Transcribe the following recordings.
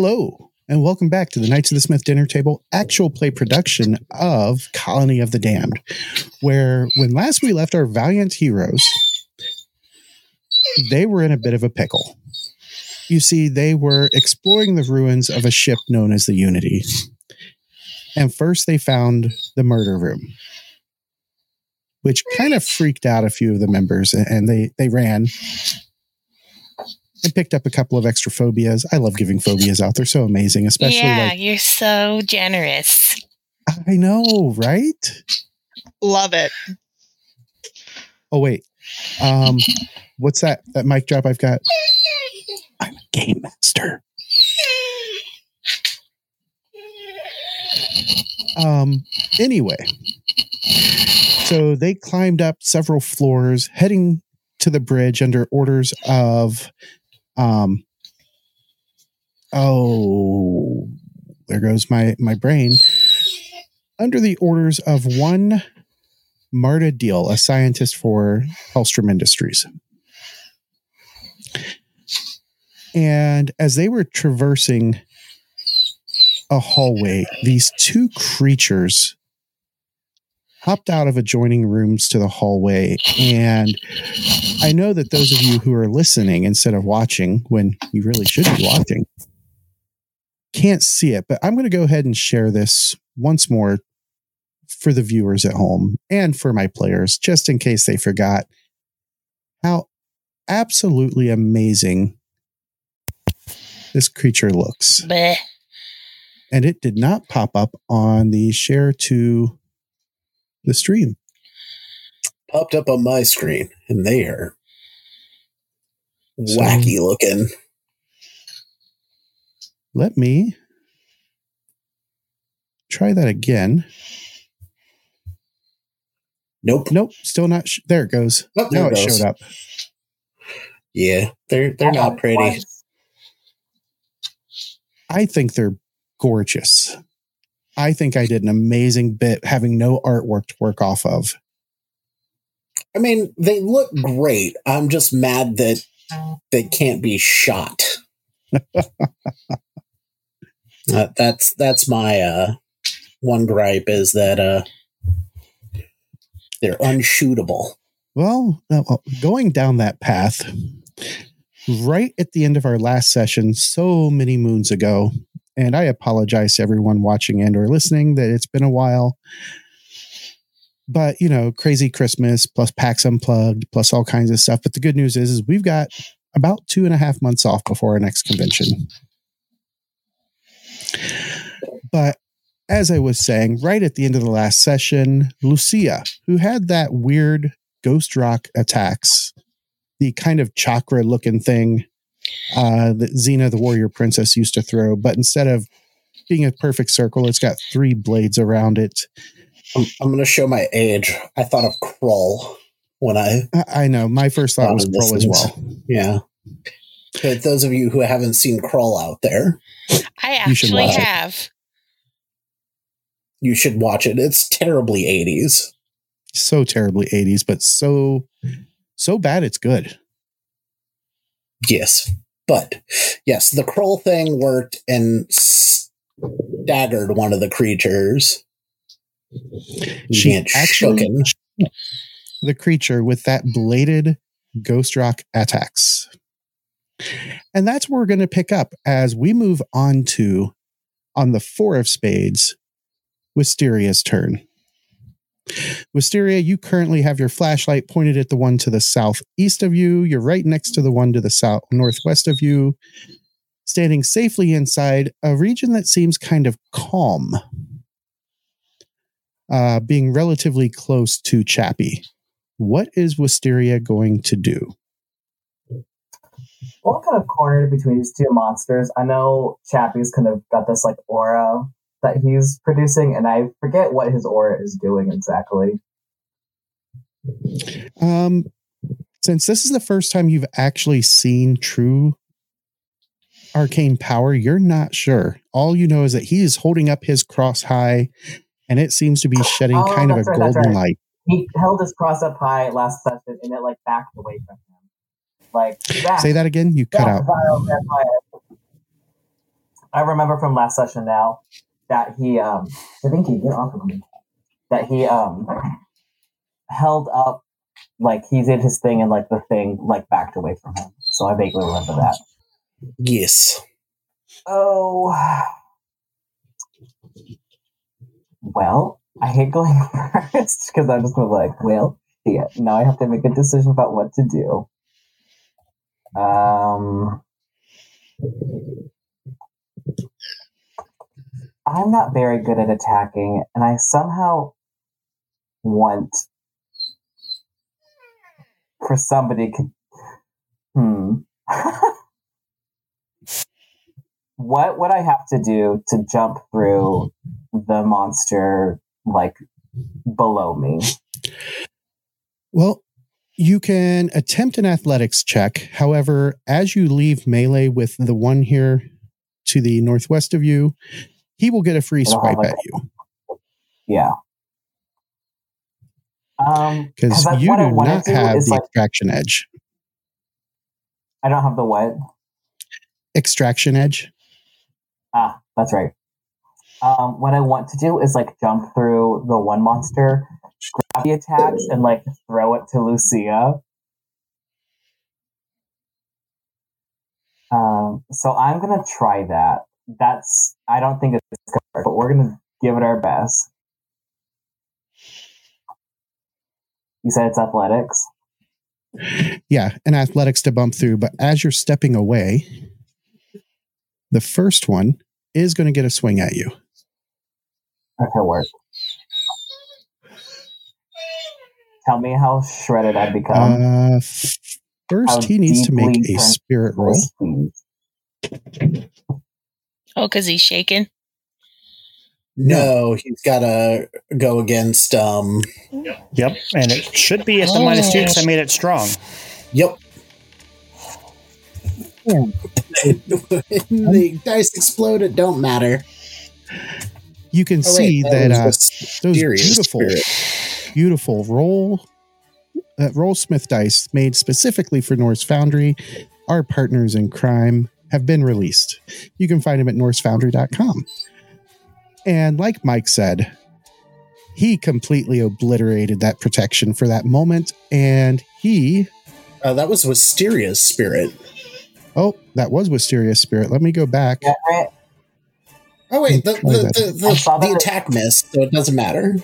Hello, and welcome back to the Knights of the Smith Dinner Table actual play production of Colony of the Damned, where when last we left our valiant heroes, they were in a bit of a pickle. You see, they were exploring the ruins of a ship known as the Unity. And first, they found the murder room, which kind of freaked out a few of the members, and they, they ran I picked up a couple of extra phobias. I love giving phobias out. They're so amazing, especially yeah, like you're so generous. I know, right? Love it. Oh wait. Um what's that that mic drop I've got? I'm a game master. Um anyway. So they climbed up several floors heading to the bridge under orders of um oh there goes my my brain. Under the orders of one marta deal a scientist for Hellstromme industries. And as they were traversing a hallway these two creatures hopped out of adjoining rooms to the hallway. And I know that those of you who are listening instead of watching, when you really should be watching, can't see it. But I'm going to go ahead and share this once more for the viewers at home and for my players, just in case they forgot how absolutely amazing this creature looks. Bleh. And it did not pop up on the share to the stream. Popped up on my screen, and they are So- wacky looking. Let me try that again. Nope. Nope, still not. Sh- there it goes. Oh, there now it it showed up. Yeah, they're they're not pretty. I think they're gorgeous. I think I did an amazing bit having no artwork to work off of. I mean, they look great. I'm just mad that they can't be shot. Uh, that's that's my uh, one gripe is that uh, they're unshootable. Well, uh, well, going down that path, right at the end of our last session, so many moons ago, and I apologize to everyone watching and or listening that it's been a while. But you know, crazy Christmas plus PAX Unplugged plus all kinds of stuff. But the good news is, is we've got about two and a half months off before our next convention. But as I was saying, right at the end of the last session, Lucia, who had that weird ghost rock attacks, the kind of chakram looking thing uh, that Xena, the warrior princess, used to throw, but instead of being a perfect circle, it's got three blades around it. I'm, I'm going to show my age. I thought of Krull when I I, I know. My first thought was Pearl this as well. yeah. But those of you who haven't seen Krull out there, I You should actually it. have. you should watch it. It's terribly 80s. So terribly 80s, but so so bad it's good. Yes. But yes, the Krull thing worked and staggered one of the creatures. She actually shooken. the creature with that bladed ghost rock attacks. And that's where we're going to pick up as we move on to on the four of spades, Wisteria's turn. Wisteria, you currently have your flashlight pointed at the one to the southeast of you. You're right next to the one to the south northwest of you, standing safely inside a region that seems kind of calm, uh, being relatively close to Chappie. What is Wisteria going to do? Well, I'm kind of cornered between these two monsters. I know Chappie's kind of got this like aura that he's producing, and I forget what his aura is doing exactly. Um, since this is the first time you've actually seen true arcane power, you're not sure. All you know is that he is holding up his cross high, and it seems to be shedding Oh, kind of a right, golden right. light. He held his cross up high last session, and it like backed away from him. Like that. Say that again. You cut out. I remember from last session now that he um I think he get off of me. That he um held up like he did his thing and like the thing like backed away from him. So I vaguely remember that. Yes. Oh well, I hate going first because I'm just gonna be like, well, yeah, now I have to make a decision about what to do. Um I'm not very good at attacking, and I somehow want for somebody to. Hmm. what would I have to do to jump through the monster like below me? Well, you can attempt an athletics check. However, as you leave melee with the one here to the northwest of you, he will get a free swipe like, at you Yeah. Um, because I- you do not have the like- extraction edge. I don't have the what? Extraction edge. Ah, that's right. Um, what I want to do is like jump through the one monster, grab the attacks, and like throw it to Lucia. Um, so I'm gonna try that. That's I don't think it's work, but we're gonna give it our best. You said it's athletics. Yeah, and athletics to bump through. But as you're stepping away, the first one is going to get a swing at you. Okay, work. Tell me how shredded I've become. Uh, first, How he needs to make a spirit roll. Yes, please. Oh, because he's shaken. No, he's got to go against. um Yep, and it should be at the minus two because I made it strong. Yep. the dice explode. It Don't matter. You can Oh, wait, see that, uh, those beautiful, Spirit. beautiful roll that roll smith dice made specifically for Norse Foundry, our partners in crime, have been released. You can find them at norsefoundry.com. And like Mike said, he completely obliterated that protection for that moment. And he, Uh, that was Wisteria's spirit. oh, that was Wisteria's spirit. Let me go back. Yeah, right. Oh wait, the Try the, the, the, the attack missed, so it doesn't matter.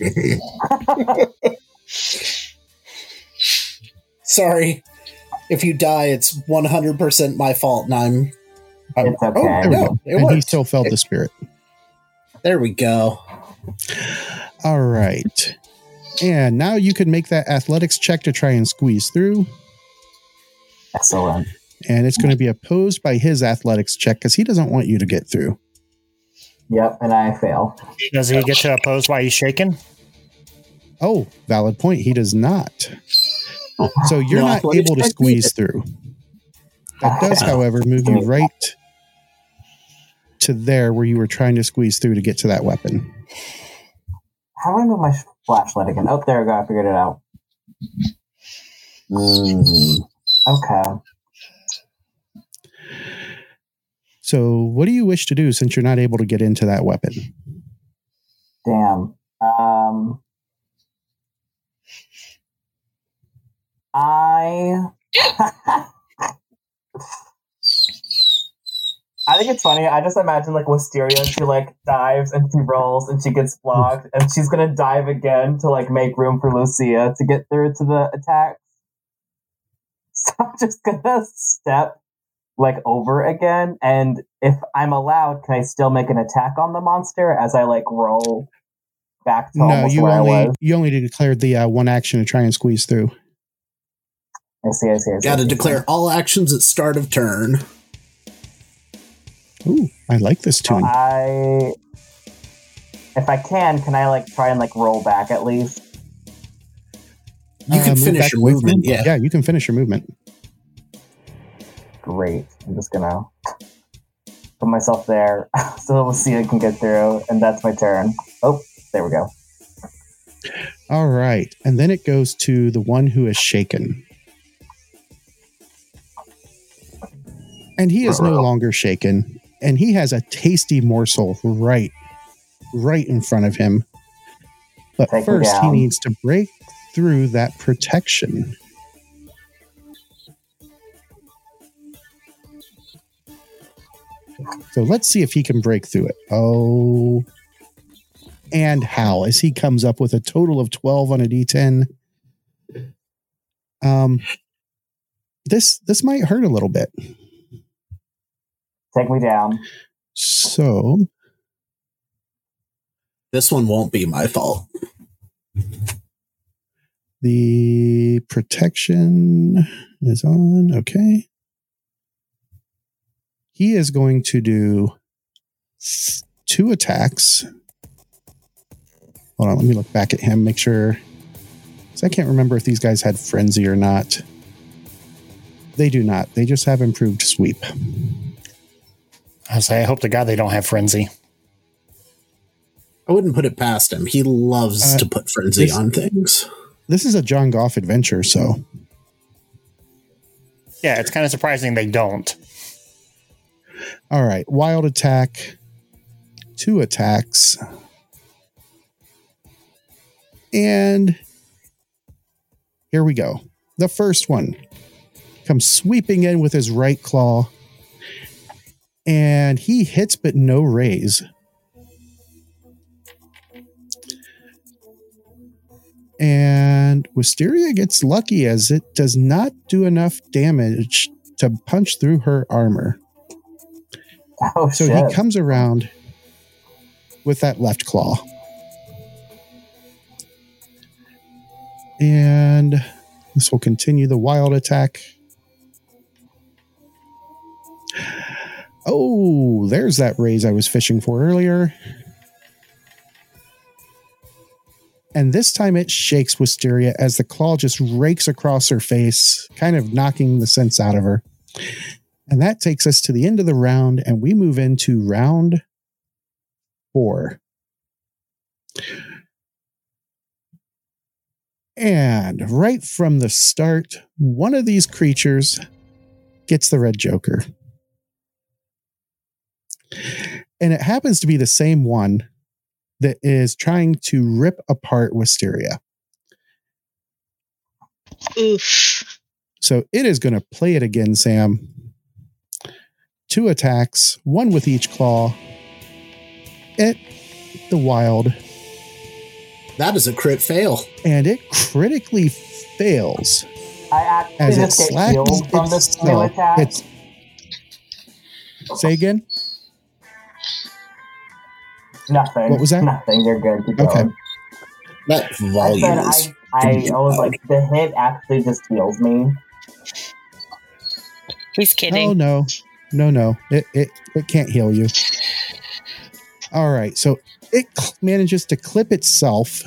Sorry, if you die, it's one hundred percent my fault, and I'm. I'm It's okay. Oh There we no, go. it and he still felt the spirit. there we go. All right. And now you can make that athletics check to try and squeeze through. Excellent. And it's going to be opposed by his athletics check because he doesn't want you to get through. Yep, and I fail. Does he get to oppose while he's shaking? Oh, valid point. He does not. So you're No not able to squeeze through. That does, however, move you right to there where you were trying to squeeze through to get to that weapon. How do I move my flashlight again? Oh, there we go. I figured it out. Mm, okay. So, what do you wish to do since you're not able to get into that weapon? Damn. Um, I. I think it's funny. I just imagine like Wisteria, she like dives and she rolls and she gets blocked and she's gonna dive again to like make room for Lucia to get through to the attack. So I'm just gonna step like over again and if I'm allowed, can I still make an attack on the monster as I like roll back to No, you where I only was? you only declared the uh, one action to try and squeeze through. I see, I see, I see. Got to I see. declare all actions at start of turn. Ooh, I like this So tune. I, if I can, can I like try and like roll back at least? You Uh, can move finish your away from movement. Yeah. yeah, you can finish your movement. Great. I'm just gonna put myself there so we'll see if I can get through, and that's my turn. Oh, there we go. All right, and then it goes to the one who is shaken, and he is no longer shaken. and he has a tasty morsel right, right in front of him. But Take first, he needs to break through that protection. So let's see if he can break through it. Oh, and how as he comes up with a total of 12 on a d10. Um, this this might hurt a little bit. Take me down. So This one won't be my fault. the protection is on. Okay. He is going to do two attacks. Hold on, let me look back at him, make sure. 'cause I can't remember if these guys had frenzy or not. They do not. They just have improved sweep. I say, I hope to God they don't have frenzy. I wouldn't put it past him. He loves Uh, to put frenzy this- on things. This is a John Goff adventure, so Yeah, it's kind of surprising they don't. All right, wild attack, two attacks, and here we go. The first one comes sweeping in with his right claw, and he hits, but no raise. And Wisteria gets lucky as it does not do enough damage to punch through her armor. Oh So shit! he comes around with that left claw. And this will continue the wild attack. Oh, there's that raise I was fishing for earlier. And this time it shakes Wisteria as the claw just rakes across her face, kind of knocking the sense out of her. And that takes us to the end of the round, and we move into round four. And right from the start, one of these creatures gets the red joker. And it happens to be the same one that is trying to rip apart Wisteria. Oof. So it is going to play it again, Sam. Two attacks, one with each claw. It, the wild, That is a crit fail. and it critically fails I actually as it just get slacks from this new itself. attack. It's, say again? Nothing. What was that? Nothing. You're good. Keep Okay. going. That volume said is. I, I, I was like, the hit actually just heals me. He's kidding. Oh no, no, no! It it it can't heal you. All right, so it cl- manages to clip itself,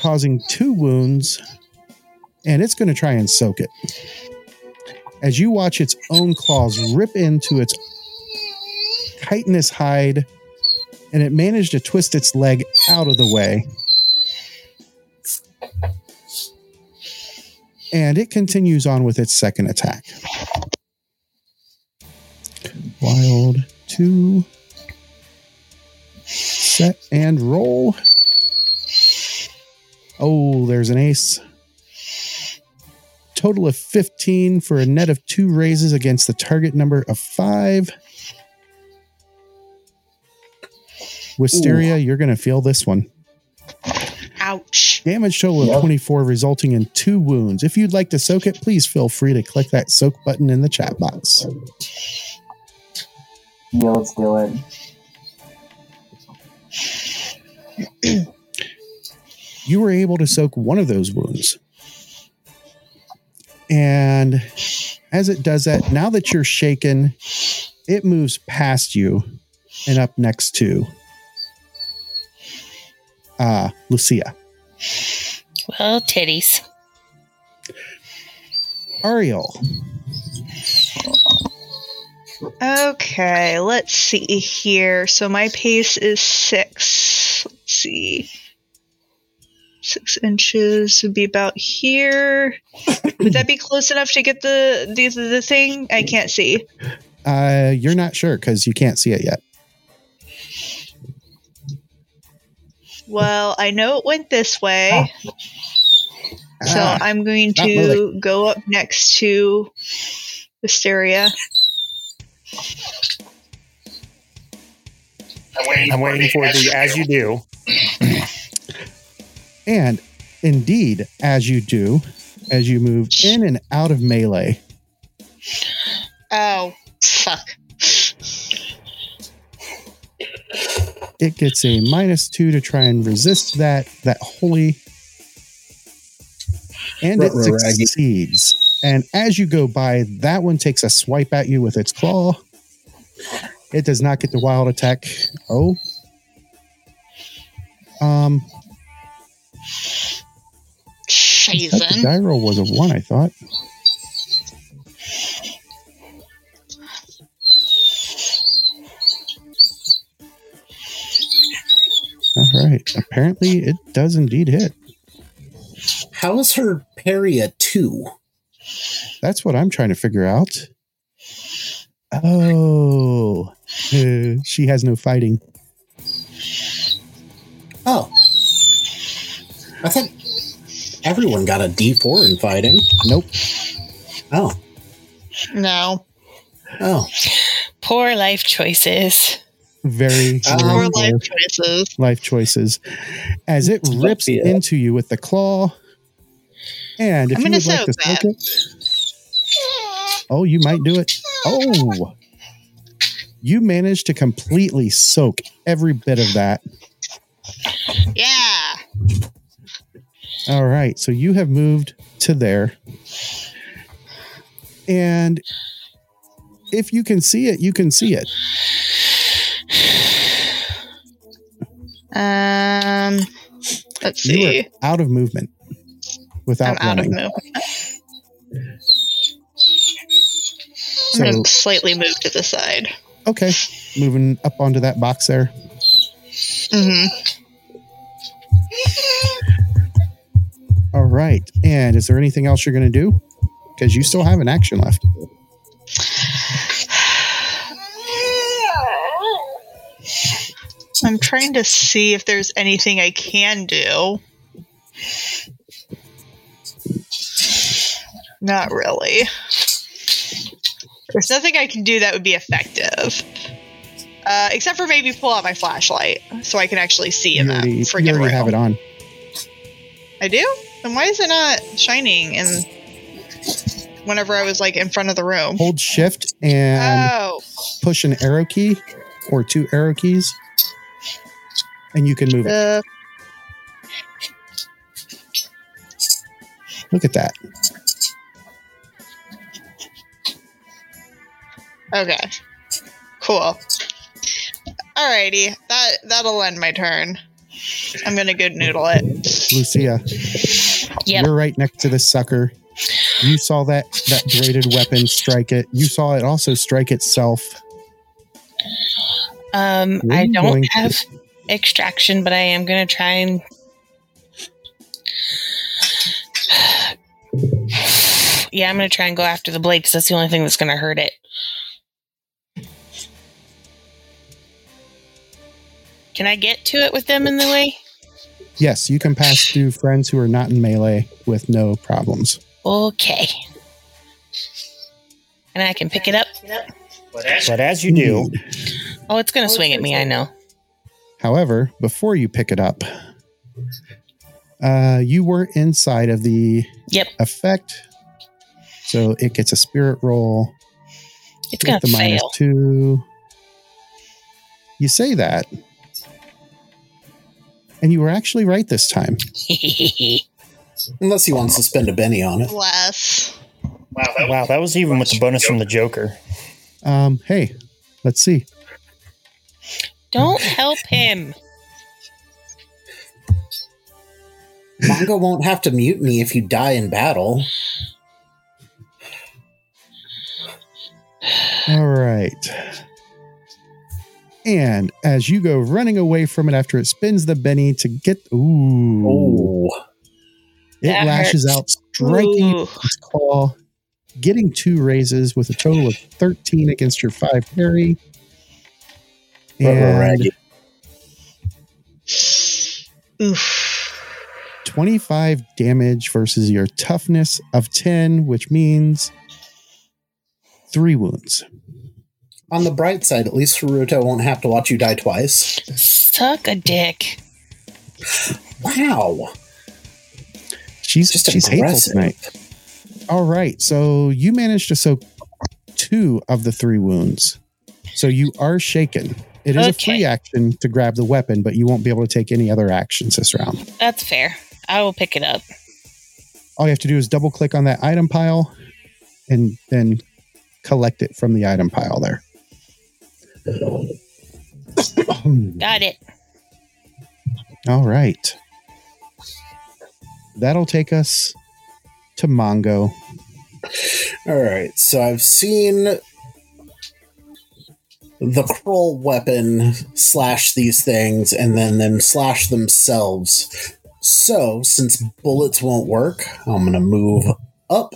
causing two wounds, and it's going to try and soak it. As you watch its own claws rip into its chitinous hide, and it managed to twist its leg out of the way. And it continues on with its second attack. Wild two. Set and roll. Oh, there's an ace. Total of 15 for a net of two raises against the target number of five. Wisteria, you're going to feel this one. Ouch. Damage total of 24, resulting in two wounds. If you'd like to soak it, please feel free to click that soak button in the chat box. Yeah, let's do it. You were able to soak one of those wounds. And as it does that, now that you're shaken, it moves past you and up next to uh, Lucia. Well, titties. Ariel, Okay, let's see here. So my pace is six. Let's see. Six inches would be about here. Would that be close enough to get the the, the thing? I can't see. Uh, you're not sure because you can't see it yet. Well, I know it went this way, so Ah, I'm going not to go up next to Wisteria. I'm waiting for the as you do. and indeed, as you do, as you move in and out of melee, Oh, fuck. It gets a minus two to try and resist that that holy. And it succeeds. And as you go by that one takes a swipe at you with its claw. It does not get the wild attack. Oh. Um. I the Shazen. die roll was a one i thought all right apparently it does indeed hit How is her parry a two? That's what I'm trying to figure out. Oh, uh, she has no fighting. Oh. I thought everyone got a D4 in fighting. Nope. Oh. No. Oh. Poor life choices. Very Um, very Poor poor life choices. life choices. As it rips Yeah. into you with the claw. And if I'm you gonna would like to soak soak it, oh, you might do it. Oh, you managed to completely soak every bit of that. Yeah. All right. So you have moved to there. And if you can see it, you can see it. Um. Let's see. out of movement without I'm out of running. movement. So, I'm gonna slightly move to the side. okay. Moving up onto that box there. Mm-hmm. All right. And is there anything else you're going to do? Because you still have an action left. I'm trying to see if there's anything I can do. Not really. There's nothing I can do that would be effective. Uh, except for maybe pull out my flashlight so I can actually see in You that already, you freaking already have it on. I do? Then why is it not shining in whenever I was like in front of the room? Hold shift and Oh, push an arrow key or two arrow keys. And you can move it. uh, Look at that. okay. Cool. Alrighty, that that'll end my turn. I'm gonna go noodle it. Lucia, Yep. you're right next to this sucker. You saw that that bladed weapon strike it. You saw it also strike itself. Um, I don't going to- have extraction, but I am going to try and. yeah, I'm going to try and go after the blade because that's the only thing that's going to hurt it. Can I get to it with them in the way? Yes, you can pass through friends who are not in melee with no problems. Okay. And I can pick it up. But as you do, hmm. Oh, it's going to swing at me. I know. However, before you pick it up, uh, you were inside of the Yep. effect, so it gets a spirit roll It's going with the to fail. two. You say that, and you were actually right this time. Unless he wants to spend a Benny on it. Less. wow, that was even with the bonus from the Joker. Um, hey, let's see. Don't help him. Mongo won't have to mutiny if you die in battle. All right. And as you go running away from it after it spins the Benny to get, ooh, Oh. it That lashes hurts. out, striking its claw getting two raises with a total of 13 against your five parry. And Oof. 25 damage versus your toughness of 10, which means three wounds. On the bright side, at least Haruto won't have to watch you die twice. Suck a dick. Wow. She's Just she's hateful aggressive. tonight. All right, so you managed to soak two of the three wounds. So you are shaken. It is a free action to grab the weapon, but you won't be able to take any other actions this round. That's fair. I will pick it up. All you have to do is double click on that item pile and then collect it from the item pile there. Got it. All right. That'll take us to Mongo. All right, so I've seen the Krull weapon slash these things and then them slash themselves. So, since bullets won't work, I'm going to move up,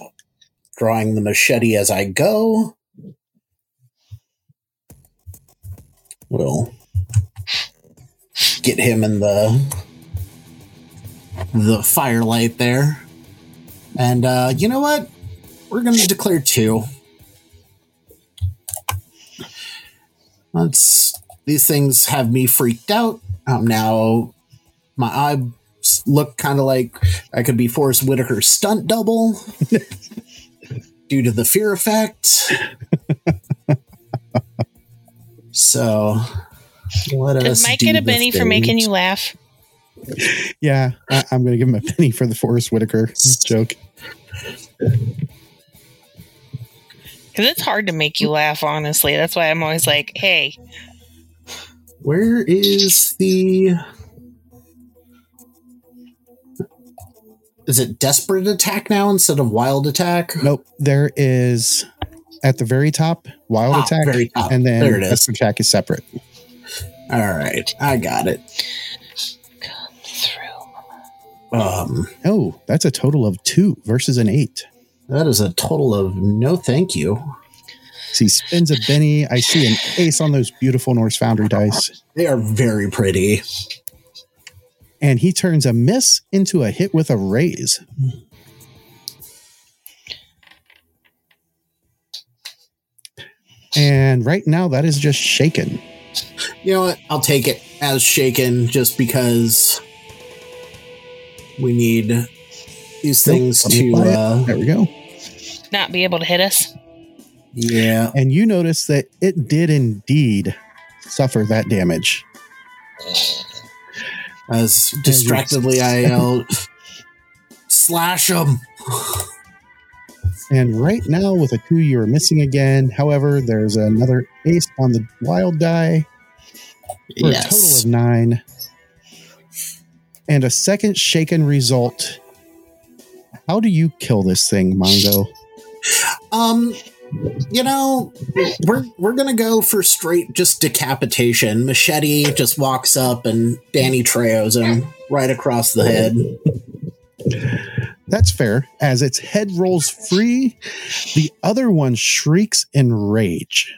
drawing the machete as I go. We'll get him in the the firelight there. And uh, you know what? We're going to declare two. Let's. These things have me freaked out. I'm now. My eyes look kind of like I could be Forest Whitaker's stunt double due to the fear effect. so. Let Does us Mike get a Benny for making you laugh? Yeah, I, I'm going to give him a Benny for the Forrest Whitaker joke. Because it's hard to make you laugh, honestly. That's why I'm always like, hey, Where is the. Is it desperate attack now instead of wild attack? Nope, there is at the very top wild Ah, attack, very top. and then There it is. desperate attack is separate. All right, I got it. come through. Um, Oh, that's a total of two versus an eight. That is a total of no thank you. So he spins a Benny. I see an ace on those beautiful Norse Foundry dice. They are very pretty. And he turns a miss into a hit with a raise. And right now, that is just shaken. You know what? I'll take it as shaken just because we need these things Nope, to. Uh, There we go. Not be able to hit us. yeah. And you notice that it did indeed suffer that damage. As distractedly I yell, slash them. And right now, with a two, you're missing again. However, there's another ace on the wild die for a total of nine. And a second shaken result. How do you kill this thing, Mongo? Um, you know, we're we're gonna go for straight just decapitation. Machete just walks up and Danny Trejo's him right across the head. That's fair. As its head rolls free, the other one shrieks in rage.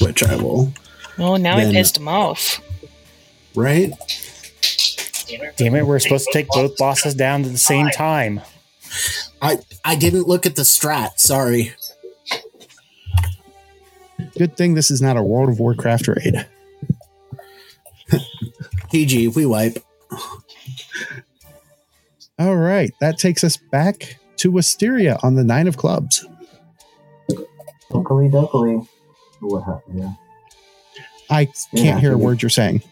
Which I will Oh, now Then- I pissed him off. right. Damn it, we're supposed to take both bosses down at the same time. I I didn't look at the strat. Sorry. Good thing this is not a World of Warcraft raid. PG, we wipe. All right, that takes us back to Wisteria on the Nine of Clubs. Dokily dokily. What happened here? I can't hear a word you're saying.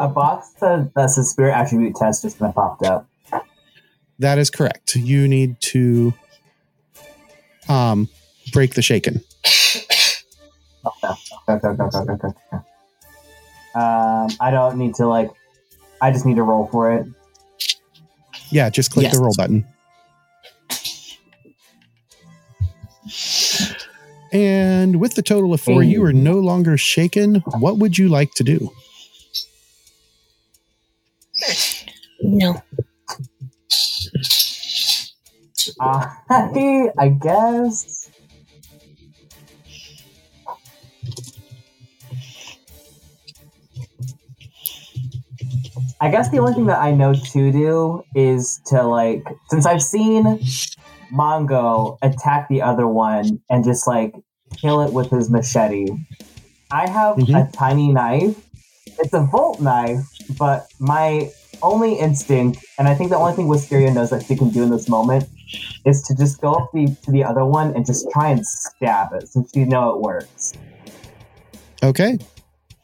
A box that, that says spirit attribute test just kind of popped up. That is correct. You need to um break the shaken. Okay, okay, okay, okay, okay, okay. okay. Um, I don't need to like. I just need to roll for it. Yeah, just click Yes. the roll button. And with the total of four, you are no longer shaken. What would you like to do? No. I, I guess. I guess the only thing that I know to do is to like, since I've seen Mongo attack the other one and just like kill it with his machete. I have a Mhm. tiny knife. It's a Volt knife, but my only instinct, and I think the only thing Wisteria knows that she can do in this moment, is to just go up the, to the other one and just try and stab it, since you know it works. Okay.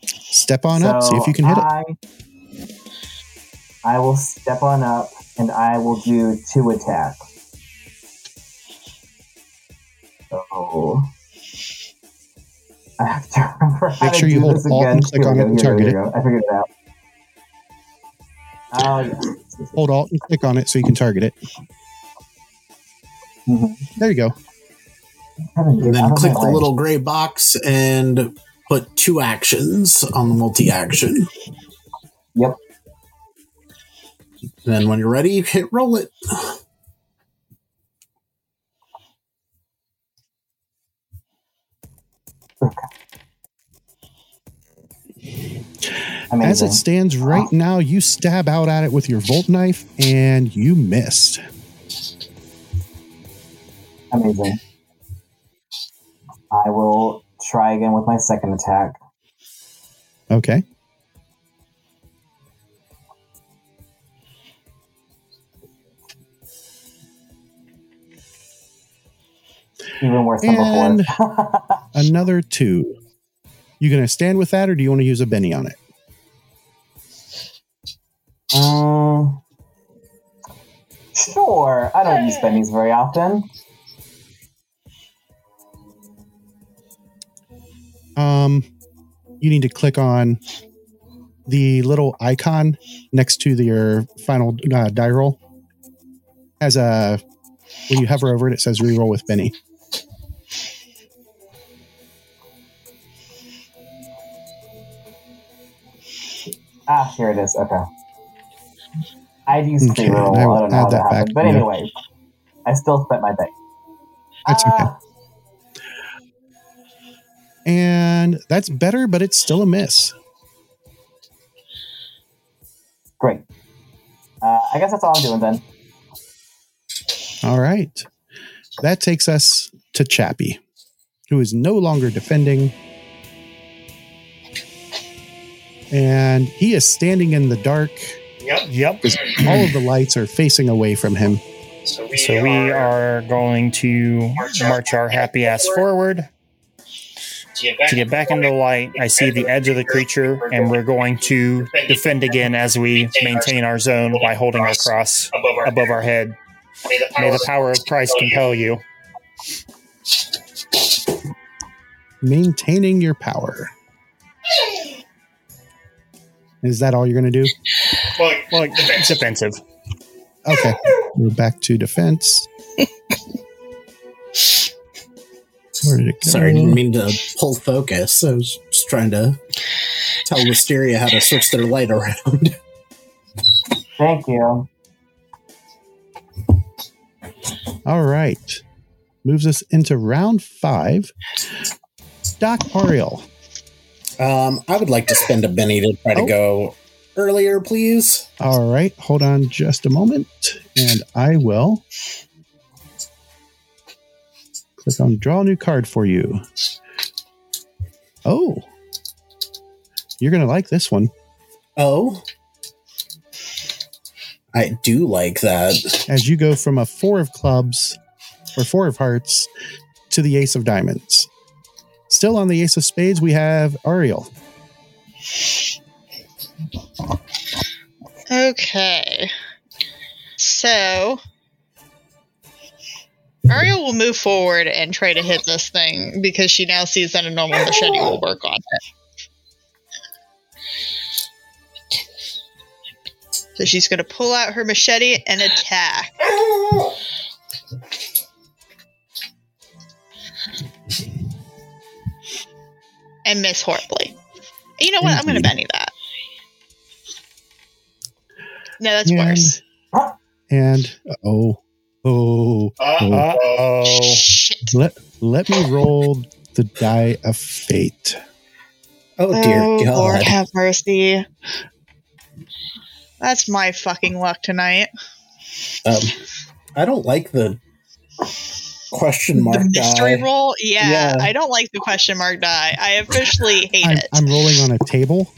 Step on up. See if you can hit it. I, I will step on up and I will do two attacks. So I have to remember how Make to sure you do hold Alt again. and click on it and target go, here we go. I figured it out. Oh yeah. Hold Alt and click on it so you can target it. Mhm. There you go. And then click the little gray box and put two actions on the multi action. Yep. Then when you're ready, hit roll it. As Amazing. it stands right ah. now, you stab out at it with your Volt knife and you missed. Amazing. I will try again with my second attack. Okay. Even worse than And- before. Another two. You gonna stand with that or do you want to use a Benny on it? Um, sure. I don't use bennies very often. Um you need to click on the little icon next to the, your final uh, die roll. As a when you hover over it, it says reroll with Benny. Ah, here it is. Okay. I'd use Okay, pre-roll. I I, don't know how that happened. But to you. anyway, I still spent my bet. That's okay. Ah, And that's better, but it's still a miss. Great. Uh, I guess that's all I'm doing then. All right. That takes us to Chappie, who is no longer defending. And he is standing in the dark Yep. Yep. all of the lights are facing away from him. So we, So we are going to march our happy ass forward to get back into the light. I see the edge of the creature, and we're going to defend again as we maintain our zone by holding our cross above our, head. May the power of Christ compel you. Maintaining your power. Is that all you're going to do? Well, Well, it's defensive. Okay. We're back to defense. Where did it go? Sorry, I didn't mean to pull focus. I was just trying to tell Wisteria how to switch their light around. Thank you. All right. Moves us into round five. Doc Ariel. Um, I would like to spend a Benny to try to Oh. go earlier, please. All right. Hold on just a moment. And I will click on draw a new card for you. Oh. You're going to like this one. Oh, I do like that. as you go from a four of clubs or four of hearts to the ace of diamonds. Still on the ace of spades, we have Ariel. Okay. So Ariel will move forward and try to hit this thing because she now sees that a normal machete will work on it. So she's going to pull out her machete and attack. And miss horribly. You know what? I'm going to Indeed. Mm-hmm. Benny that. No, that's And- worse. And oh, oh. Uh oh. Shit. Let let me roll the die of fate. Oh dear oh, God. Lord have mercy. That's my fucking luck tonight. Um, I don't like the question mark the mystery die. roll? Yeah, Yeah. I don't like the question mark die. I officially hate I'm, it. I'm rolling on a table.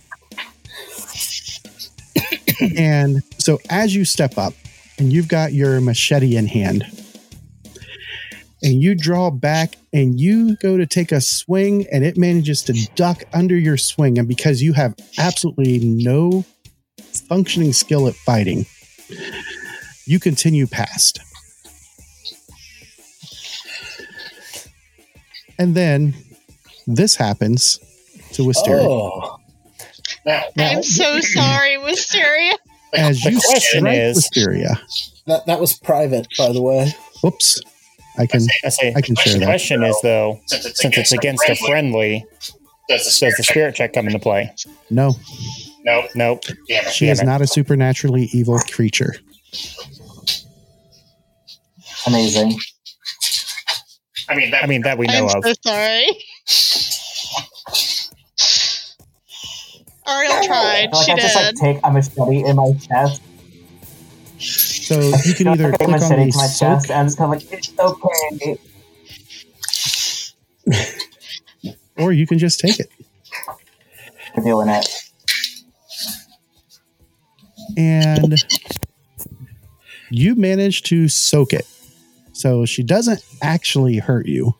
and so as you step up and you've got your machete in hand and you draw back and you go to take a swing and it manages to duck under your swing and because you have absolutely no functioning skill at fighting you continue past and then this happens to Wisteria. Oh, I'm so sorry, Wisteria. as The you question strike is- Wisteria. that that was private, by the way. Whoops. I can I say. I can share that. The question is though, since it's against a friendly, Does does the spirit check come into play? No, No. Nope. Damn she Damn is it. not a supernaturally evil creature. Amazing. I mean, that, I mean that we know I'm of. so sorry. Ariel tried. I feel She like I just like take a machete in my chest. So you can either take a click on machete the to my soak, chest and I'm just kind of like, it's okay. or you can just take it. for doing it. And you manage to soak it. So she doesn't actually hurt you.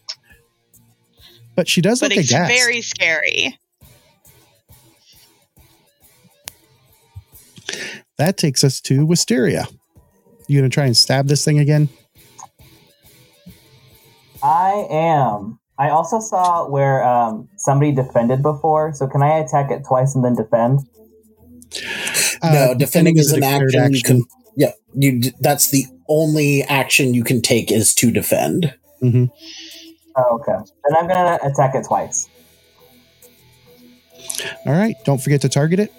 But she does But look it's aghast. very scary. That takes us to Wisteria. You gonna try and stab this thing again? I am. I also saw where um, somebody defended before, so can I attack it twice and then defend? no, Uh, defending is a an declared action, you can. Yeah, you. That's the only action you can take is to defend. Mhm. Oh, okay. Then I'm gonna attack it twice. All right, don't forget to target it.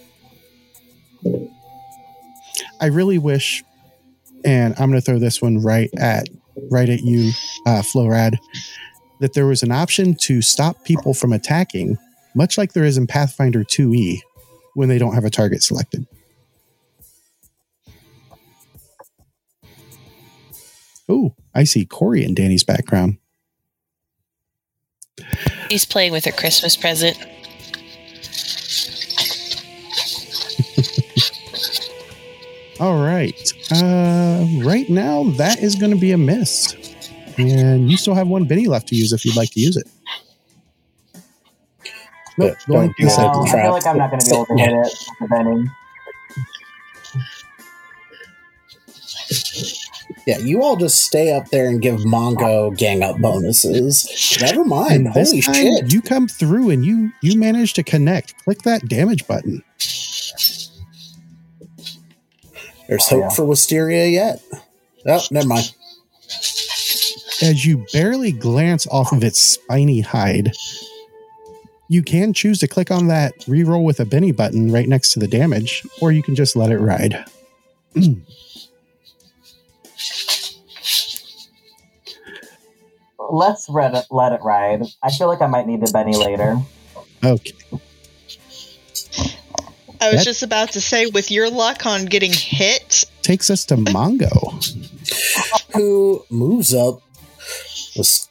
I really wish, and I'm going to throw this one right at right at you, uh, Florad, that there was an option to stop people from attacking, much like there is in Pathfinder 2e, when they don't have a target selected. Oh, I see Corey in Danny's background. He's playing with a Christmas present. All right. Uh, right now, that is going to be a miss. And you still have one Benny left to use if you'd like to use it. Nope, But going don't to use the it. No. I feel like I'm not gonna be able to hit it with any. Yeah, you all just stay up there and give Mongo gang up bonuses. Never mind. And this Holy time, shit! you come through and you you manage to connect. Click that damage button. There's Oh, hope yeah. for Wisteria yet. Oh, never mind. As you barely glance off of its spiny hide, you can choose to click on that reroll with a Benny button right next to the damage, or you can just let it ride. Let's let it, let it ride. I feel like I might need a Benny later. Okay. I was That- just about to say, with your luck on getting hit, Takes us to Mongo. Who moves up, was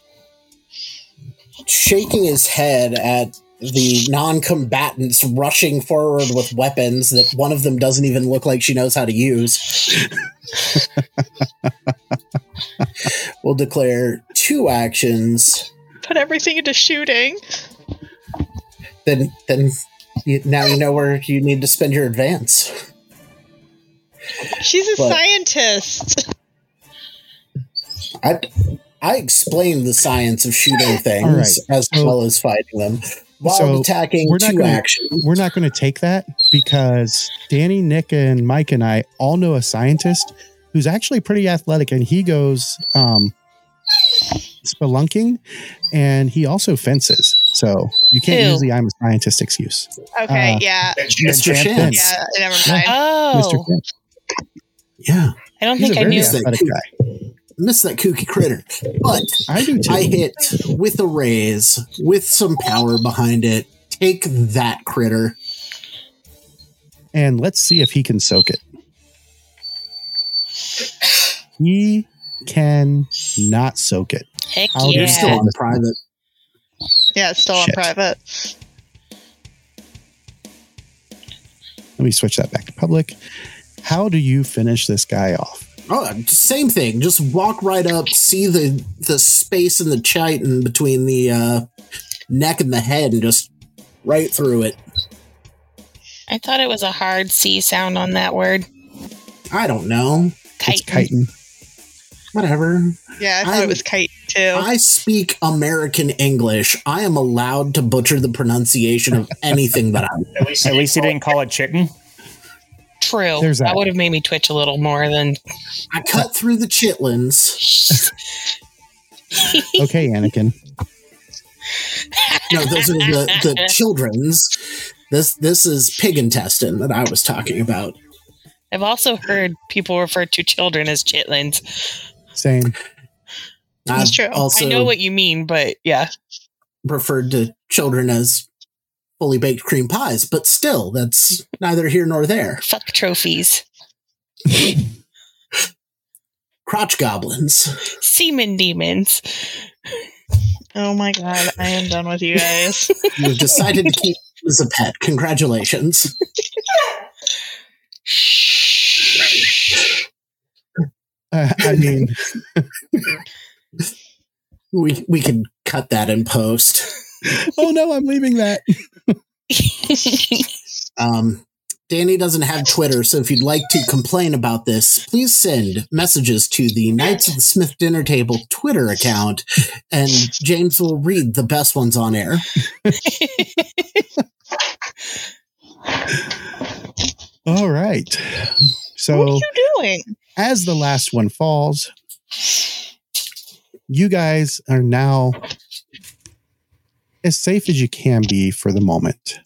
shaking his head at the non-combatants rushing forward with weapons that one of them doesn't even look like she knows how to use. we'll declare two actions. put everything into shooting. Then, then you, now you know where you need to spend your advance. She's a But- scientist. I, I explained the science of shooting things All right, as so- well as fighting them while so attacking we're not two gonna- actions. We're not going to take that because Danny, Nick, and Mike and I all know a scientist who's actually pretty athletic, and he goes um, spelunking, and he also fences. So you can't Who? use the "I'm a scientist" excuse. Okay, Uh, yeah, Mr. Champ Chance. yeah. Never mind. Oh, Mr. Kent. Yeah. I don't He's think I very knew. Yes, they athletic do. guy. miss that kooky critter. But I do too. I hit with a raise, with some power behind it. Take that critter. and let's see if he can soak it. He can not soak it. Heck I'll- You're still on private. Yeah, it's still Shit. on private. Let me switch that back to public. How do you finish this guy off? Oh, same thing. Just walk right up, see the the space in the chitin between the uh, neck and the head, and just right through it. I thought it was a hard C sound on that word. I don't know. It's Chitin. Chitin. Whatever. Yeah, I thought I- it was kite too. I speak American English. I am allowed to butcher the pronunciation of anything that I. At least, At least he didn't call it chicken. True. There's that. that would have made me twitch a little more than. I cut through the chitlins. Okay, Anakin. No, those are the, the children's. This this is pig intestine that I was talking about. I've also heard people refer to children as chitlins. Same. That's true. Also I know what you mean, but yeah. referred to children as fully baked cream pies, but still, that's neither here nor there. Fuck trophies. Crotch goblins. Semen demons. oh my god, I am done with you guys. You've decided to keep as a pet. Congratulations. Uh, I mean, We we can cut that in post. oh no, I'm leaving that. Um, Danny doesn't have Twitter, so if you'd like to complain about this, please send messages to the Knights of the Smith Dinner Table Twitter account, and James will read the best ones on air. All right. what So are you doing? as the last one falls, you guys are now as safe as you can be for the moment.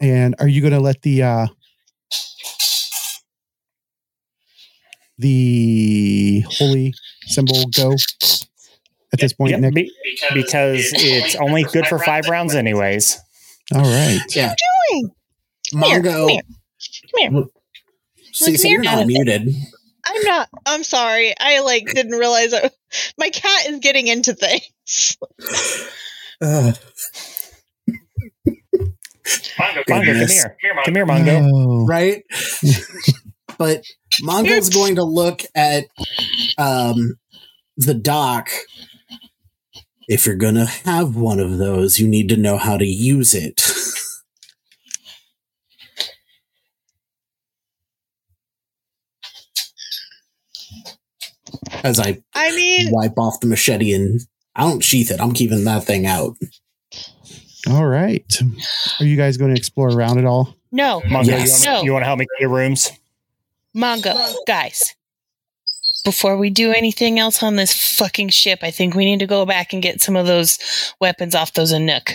And are you going to let the uh the holy symbol go at this point, Yep, Nick? be- because it's only good for five rounds, anyways. All right. Yeah, Doing? here, come here. Come here. Cece, you're not muted. I'm not. I'm sorry. I like didn't realize I, my cat is getting into things. Ugh. Mongo, Mongo, come here. Come here, Mongo. Come here, Mongo. Oh. right? but Mongo's going to look at um, the dock. If you're going to have one of those, you need to know how to use it. As I I mean, wipe off the machete and I don't sheath it, I'm keeping that thing out. All right. Are you guys going to explore around at all? no, Mongo, Yes. you, want, No. you want to help me clear rooms? Mongo, guys. Before we do anything else on this fucking ship, I think we need to go back and get some of those weapons off those Anook.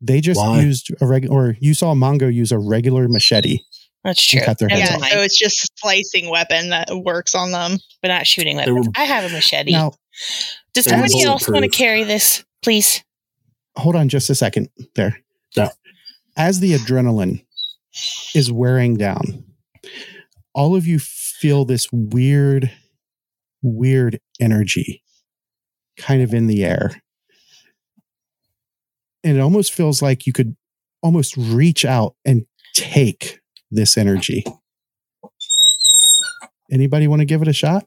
They just Why? used a regular, or you saw Mongo use a regular machete. That's true. cut their That's heads yeah. off. So it's just a slicing weapon that works on them. but not shooting They weapons. were- I have a machete. Now, Does they're somebody else want to carry this, please? hold on just a second there. Yeah. As the adrenaline is wearing down, all of you feel this weird, weird energy kind of in the air. And it almost feels like you could almost reach out and take this energy. Anybody want to give it a shot?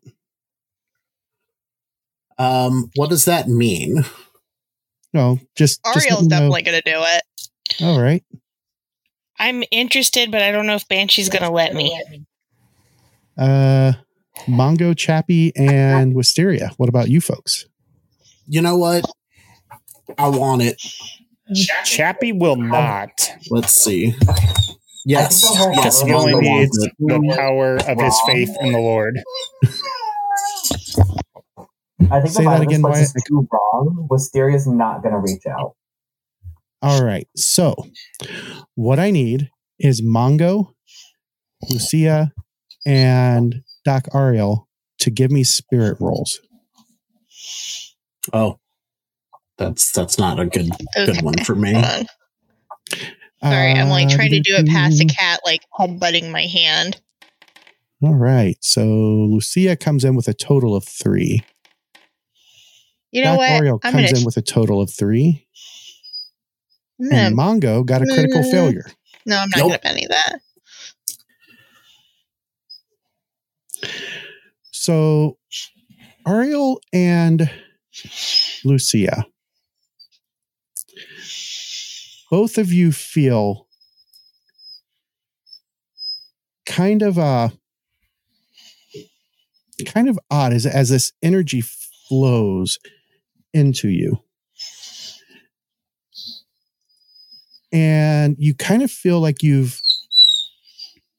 Um, what does that mean? No, just just Ariel's me know. definitely going to do it. All right. I'm interested, but I don't know if Banshee's going to let me. Uh, Mongo, Chappie, and Wisteria. What about you folks? You know what? I want it. Chappie will not. Let's see. Yes, I think the whole yes, He only needs the power of his faith in the Lord. I think Say the that again, of this place Wyatt. is too wrong. Wisteria's not going to reach out. All right. So, what I need is Mongo, Lucia, and Doc Ariel to give me spirit rolls. Oh, that's that's not a good good Okay. one for me. Hold on. Sorry, I'm like Uh, trying to do it past a cat, like headbutting my hand. All right. So Lucia comes in with a total of three. You know Doc what? Ariel comes gonna, in with a total of three. Gonna- And Mongo got a critical Mm. failure. no, I'm not Nope. gonna bet any of that. So Ariel and Lucia, both of you feel kind of uh kind of odd as as this energy flows into you. And you kind of feel like you've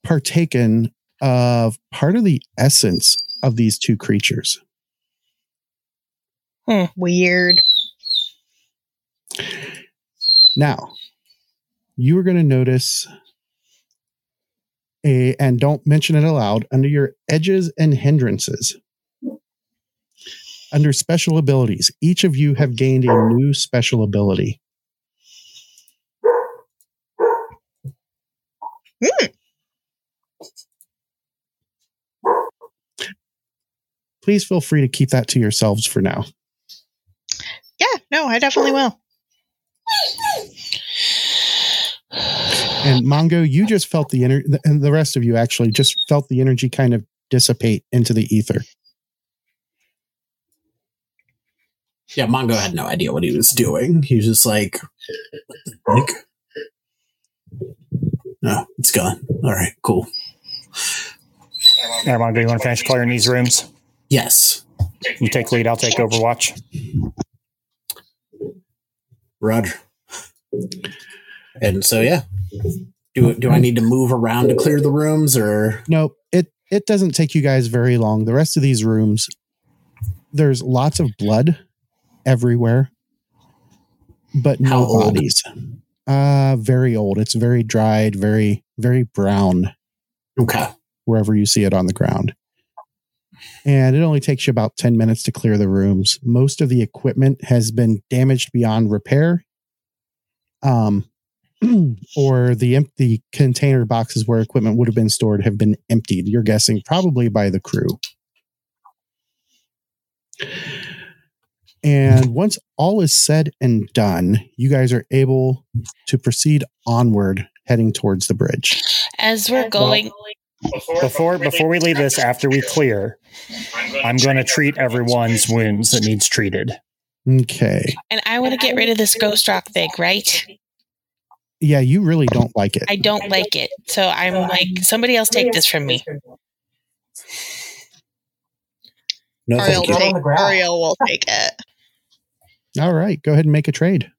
partaken of part of the essence of these two creatures. Hmm, Weird. Now, you are going to notice a, and don't mention it aloud, under your edges and hindrances. Under special abilities, each of you have gained a new special ability. Please feel free to keep that to yourselves for now. Yeah, no, I definitely will. And Mongo, you just felt the energy, and the rest of you actually just felt the energy kind of dissipate into the ether. Yeah, Mongo had no idea what he was doing. He was just like, like, no, it's gone. All right, cool. All right, Mongo, you want to finish clearing these rooms? Yes, You take lead, I'll take Overwatch. Roger. And so, yeah, do do I need to move around to clear the rooms, or No, it it doesn't take you guys very long. The rest of these rooms, there's lots of blood everywhere, but no How old? bodies. Uh very old. It's very dried, very very brown okay? wherever you see it on the ground. And it only takes you about 10 minutes to clear the rooms. Most of the equipment has been damaged beyond repair. Um or the empty container boxes where equipment would have been stored have been emptied. You're guessing probably by the crew. And once all is said and done, you guys are able to proceed onward heading towards the bridge. As we're going, Before before we leave this, after we clear, I'm going to treat everyone's wounds that needs treated. Okay. and I want to get rid of this ghost rock thing, right? Yeah, you really don't like it. I don't like it. So I'm like, somebody else take this from me. No, Ariel, thank you. Throw it on take. Ariel will take it. All right, go ahead and make a trade.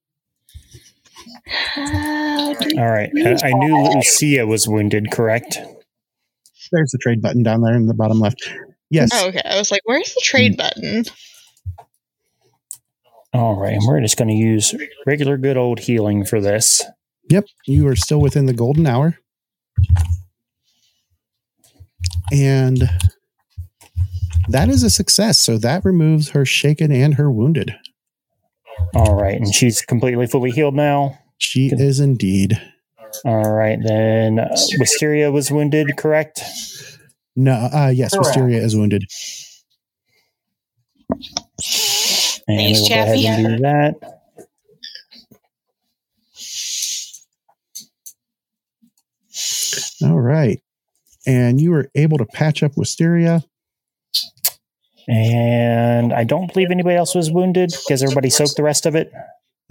All right. I, I knew Lucia was wounded, correct? There's the trade button down there in the bottom left. Yes. Oh, okay. I was like, where's the trade hmm. button? All right. And we're just going to use regular good old healing for this. Yep. You are still within the golden hour. And that is a success. So that removes her shaken and her wounded. All right. And she's completely fully healed now. She is indeed. All right. Then uh, Wisteria was wounded, correct? No, uh, yes, Correct. Wisteria is wounded. And Thanks, we'll go ahead and do that. All right. And you were able to patch up Wisteria. And I don't believe anybody else was wounded because everybody soaked the rest of it.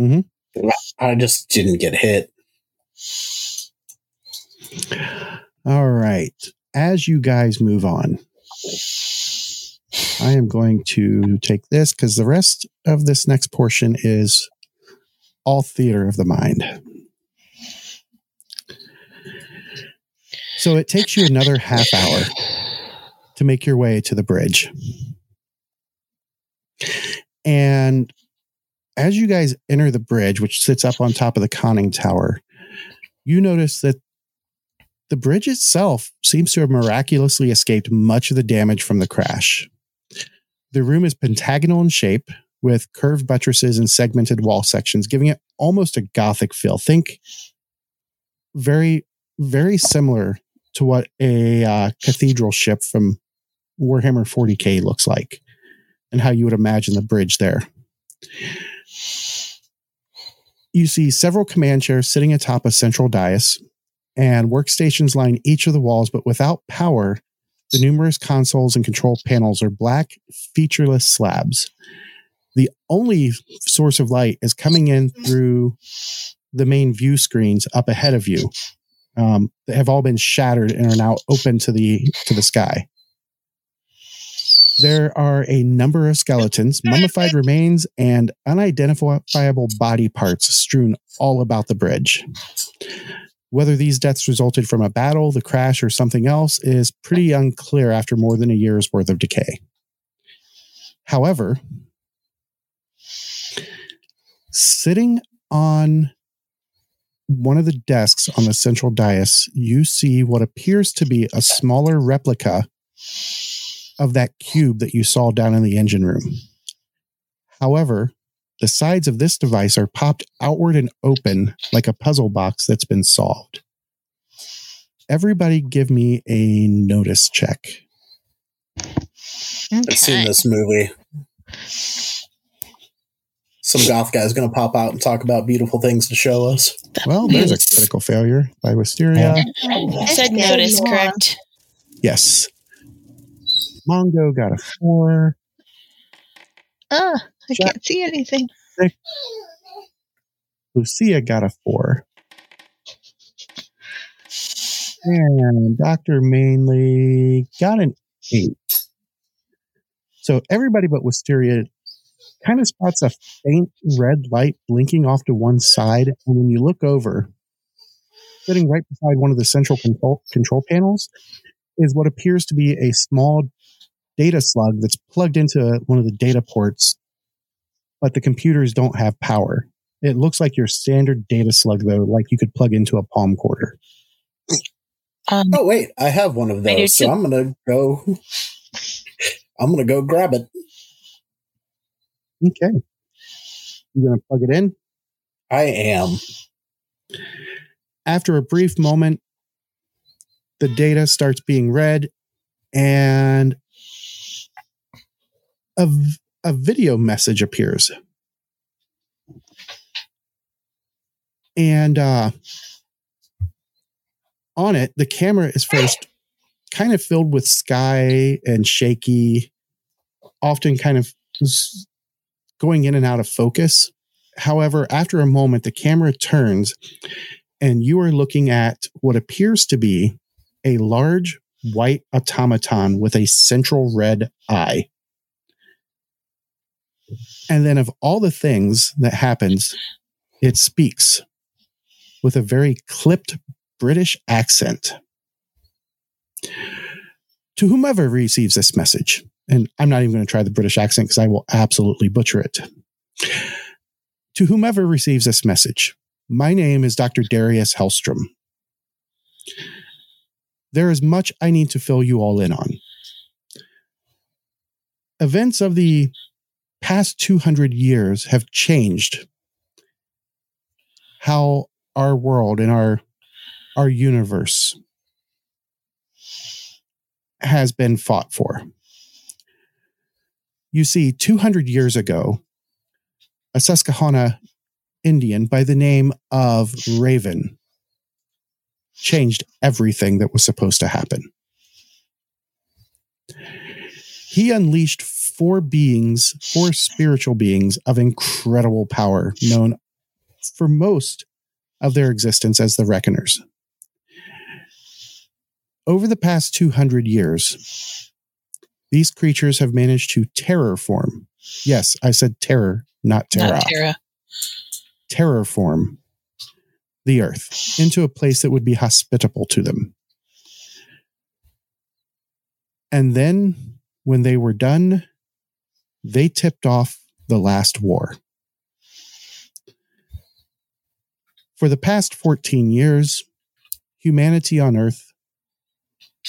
Mm-hmm. I just didn't get hit. All right. As you guys move on, I am going to take this because the rest of this next portion is all theater of the mind. So it takes you another half hour to make your way to the bridge. And as you guys enter the bridge, which sits up on top of the conning tower, you notice that the bridge itself seems to have miraculously escaped much of the damage from the crash. The room is pentagonal in shape with curved buttresses and segmented wall sections, giving it almost a gothic feel. Think very, very similar to what a uh, cathedral ship from Warhammer 40k looks like and how you would imagine the bridge there. You see several command chairs sitting atop a central dais, and workstations line each of the walls, but without power, the numerous consoles and control panels are black, featureless slabs. The only source of light is coming in through the main view screens up ahead of you. Um, that have all been shattered and are now open to the to the sky. There are a number of skeletons, mummified remains, and unidentifiable body parts strewn all about the bridge. Whether these deaths resulted from a battle, the crash, or something else is pretty unclear after more than a year's worth of decay. However, sitting on one of the desks on the central dais, you see what appears to be a smaller replica of that cube that you saw down in the engine room. However, the sides of this device are popped outward and open like a puzzle box that's been solved. Everybody give me a notice check. I've seen this movie. Some goth guy's going to pop out and talk about beautiful things to show us. Well, there's a critical failure by Wisteria. You said notice, correct? Yes. Mongo got a four. Ah, I Jack- can't see anything. Lucia got a four. And Dr. Mainly got an eight. So everybody but Wisteria kind of spots a faint red light blinking off to one side. And when you look over, sitting right beside one of the central control, control panels is what appears to be a small data slug that's plugged into one of the data ports, but the computers don't have power. It looks like your standard data slug, though, like you could plug into a palm quarter. Um, Oh wait, I have one of those, so. I'm gonna go. I'm gonna go grab it. Okay. You going to plug it in? I am. After a brief moment, the data starts being read and a, a video message appears. And uh, on it, the camera is first kind of filled with sky and shaky, often kind of going in and out of focus. However, after a moment, the camera turns and you are looking at what appears to be a large white automaton with a central red eye. And then, of all the things that happens, it speaks with a very clipped British accent. To whomever receives this message, and I'm not even going to try the British accent because I will absolutely butcher it. To whomever receives this message, my name is Dr. Darius Hellstromme. There is much I need to fill you all in on. Events of the past 200 years have changed how our world and our our universe has been fought for. You see, 200 years ago, a Susquehanna Indian by the name of Raven changed everything that was supposed to happen. He unleashed four beings, four spiritual beings of incredible power, known for most of their existence as the Reckoners. Over the past 200 years, these creatures have managed to terrorform. Yes, I said terror, not terror not Tara. terraform the earth into a place that would be hospitable to them. And then, when they were done, they tipped off the last war. For the past 14 years, humanity on Earth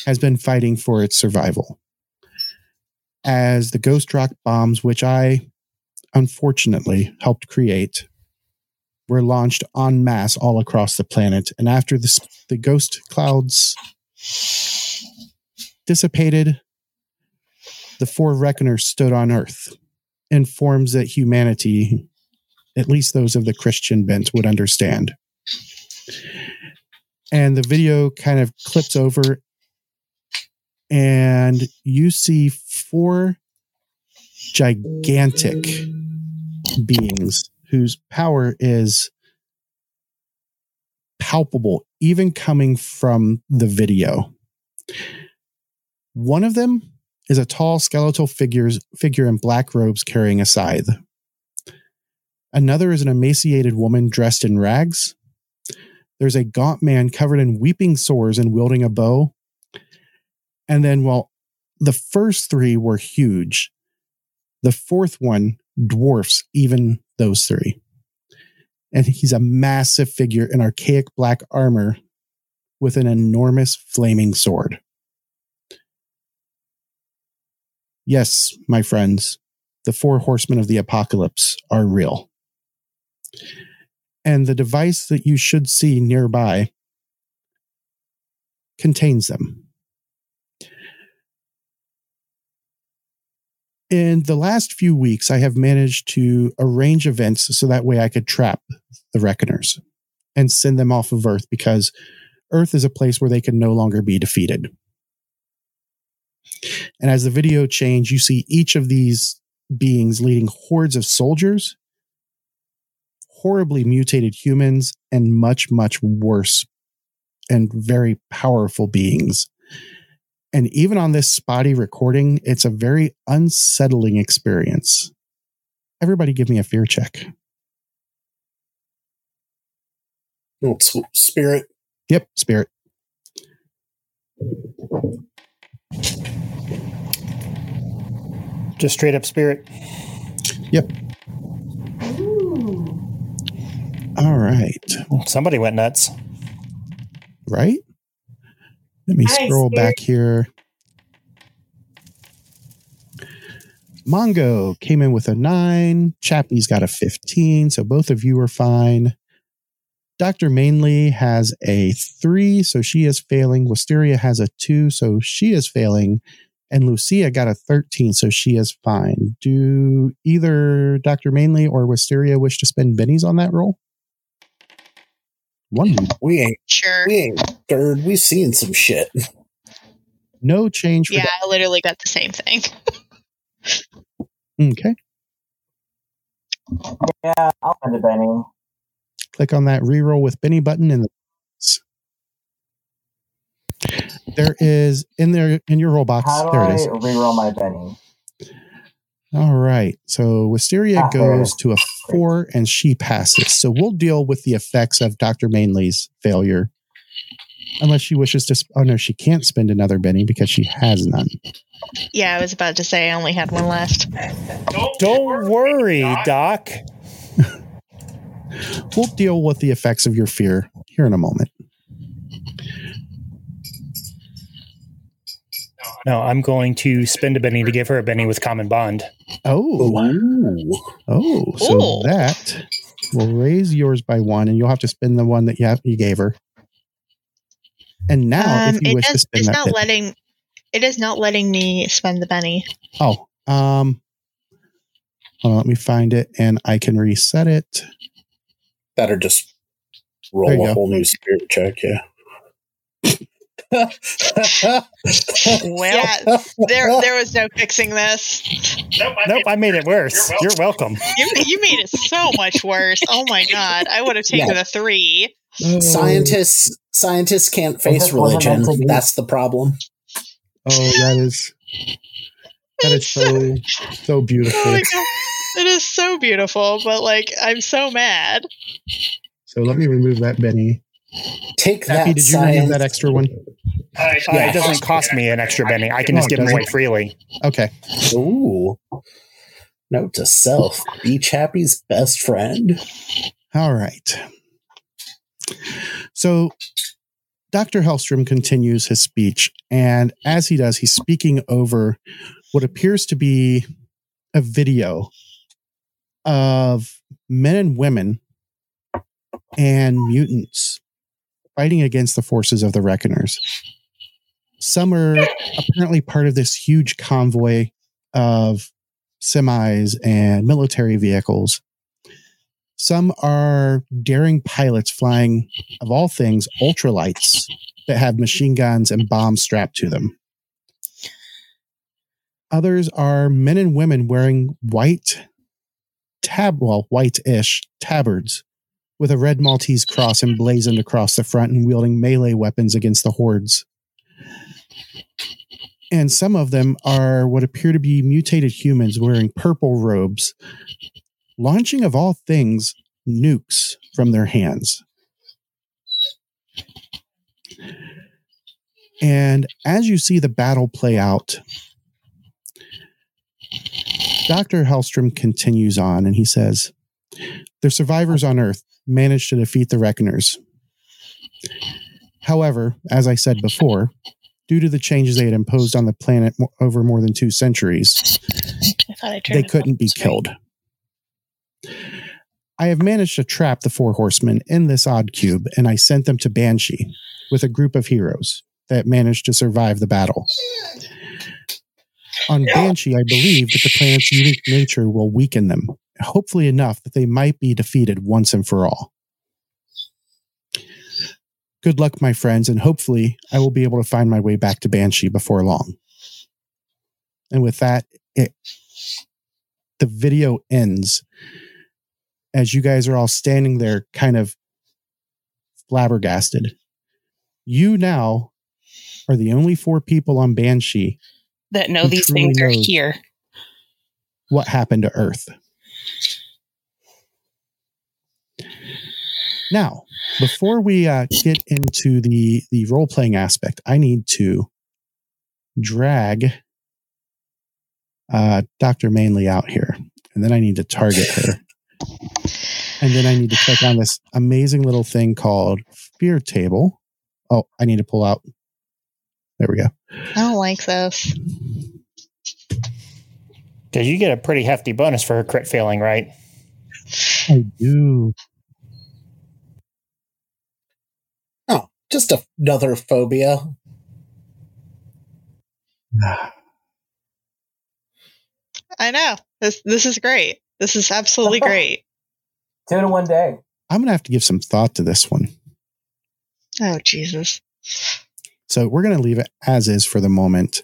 has been fighting for its survival. As the ghost rock bombs, which I unfortunately helped create, were launched en masse all across the planet. And after the, the ghost clouds dissipated, the four reckoners stood on Earth in forms that humanity, at least those of the Christian bent, would understand. And the video kind of clips over, and you see four gigantic beings whose power is palpable, even coming from the video. One of them is a tall skeletal figures, figure in black robes carrying a scythe. Another is an emaciated woman dressed in rags. There's a gaunt man covered in weeping sores and wielding a bow. And then, well, the first three were huge. The fourth one dwarfs even those three. And he's a massive figure in archaic black armor with an enormous flaming sword. Yes, my friends, the four horsemen of the apocalypse are real. And the device that you should see nearby contains them. In the last few weeks, I have managed to arrange events so that way I could trap the Reckoners and send them off of Earth because Earth is a place where they can no longer be defeated. And as the video changed, you see each of these beings leading hordes of soldiers, horribly mutated humans, and much, much worse and very powerful beings. And even on this spotty recording, it's a very unsettling experience. Everybody give me a fear check. Oh, spirit. Yep, spirit. Just straight up spirit. Yep. Ooh. All right. Somebody went nuts. Right? Let me Nice, scroll Spirit. back here. Mongo came in with a nine. Chappie's got a 15. So both of you are fine. Dr. Mainly has a three. So she is failing. Wisteria has a two. So she is failing. And Lucia got a 13. So she is fine. Do either Dr. Mainly or Wisteria wish to spend bennies on that roll? One. We ain't Sure. we ain't scared. We've seen some shit. No change for Yeah, I literally got the same thing. Okay. Yeah, I'll find a Benny. click on that reroll with Benny button in the there is in there in your roll box. How do There I it is. reroll my Benny? All right. So Wisteria there goes to a four and she passes. So we'll deal with the effects of Dr. Mainley's failure. Unless she wishes to. Sp- oh, no, she can't spend another Benny because she has none. Yeah, I was about to say I only had one left. Don't worry, Doc. We'll deal with the effects of your fear here in a moment. No, I'm going to spend a Benny to give her a Benny with common bond. Oh, Ooh. oh. So Ooh. that will raise yours by one, and you'll have to spend the one that you, have, you gave her. And now, Um, if you it wish to spend it's that not Benny- letting. It is not letting me spend the Benny. Oh, um, hold on, let me find it and I can reset it. Better just roll a go. whole new spirit check, yeah. Well, yeah, there there was no fixing this. Nope, Nope, I made it worse. You're welcome. You you made it so much worse. Oh my god, I would have taken Yeah. a three. Scientists scientists can't face religion. meant to be. That's the problem. Oh, that is that is so so beautiful. Oh my god, it is so beautiful. But like, I'm so mad. So let me remove that Benny. Take Happy, that did you remove that extra one? Uh, it doesn't cost me an extra Benny. I can just give them away freely. Okay. Ooh. Note to self: Be Chappie's best friend. All right. So Dr. Hellstromme continues his speech, and as he does, he's speaking over what appears to be a video of men and women and mutants fighting against the forces of the Reckoners. Some are apparently part of this huge convoy of semis and military vehicles. Some are daring pilots flying, of all things, ultralights that have machine guns and bombs strapped to them. Others are men and women wearing white tab, well, white-ish tabards with a red Maltese cross emblazoned across the front and wielding melee weapons against the hordes. And some of them are what appear to be mutated humans wearing purple robes, launching, of all things, nukes from their hands. And as you see the battle play out, Dr. Hellstromme continues on and he says, The survivors on Earth managed to defeat the Reckoners. However, as I said before, due to the changes they had imposed on the planet over more than two centuries, I I they couldn't be killed. I have managed to trap the four horsemen in this odd cube, and I sent them to Banshee with a group of heroes that managed to survive the battle. On Banshee, I believe that the planet's unique nature will weaken them, hopefully enough that they might be defeated once and for all. Good luck, my friends, and hopefully I will be able to find my way back to Banshee before long. And with that, it the video ends as you guys are all standing there kind of flabbergasted. You now are the only four people on Banshee That know these things are here. what happened to Earth. Now, before we uh, get into the the role playing aspect, I need to drag uh, Doctor Mainly out here, and then I need to target her, and then I need to click on this amazing little thing called Fear Table. Oh, I need to pull out. There we go. I don't like this. Because you get a pretty hefty bonus for her crit failing, right? I do. Oh, just a- another phobia. I know. This this is great. This is absolutely great. Two in one day. I'm gonna have to give some thought to this one. Oh Jesus. So we're going to leave it as is for the moment.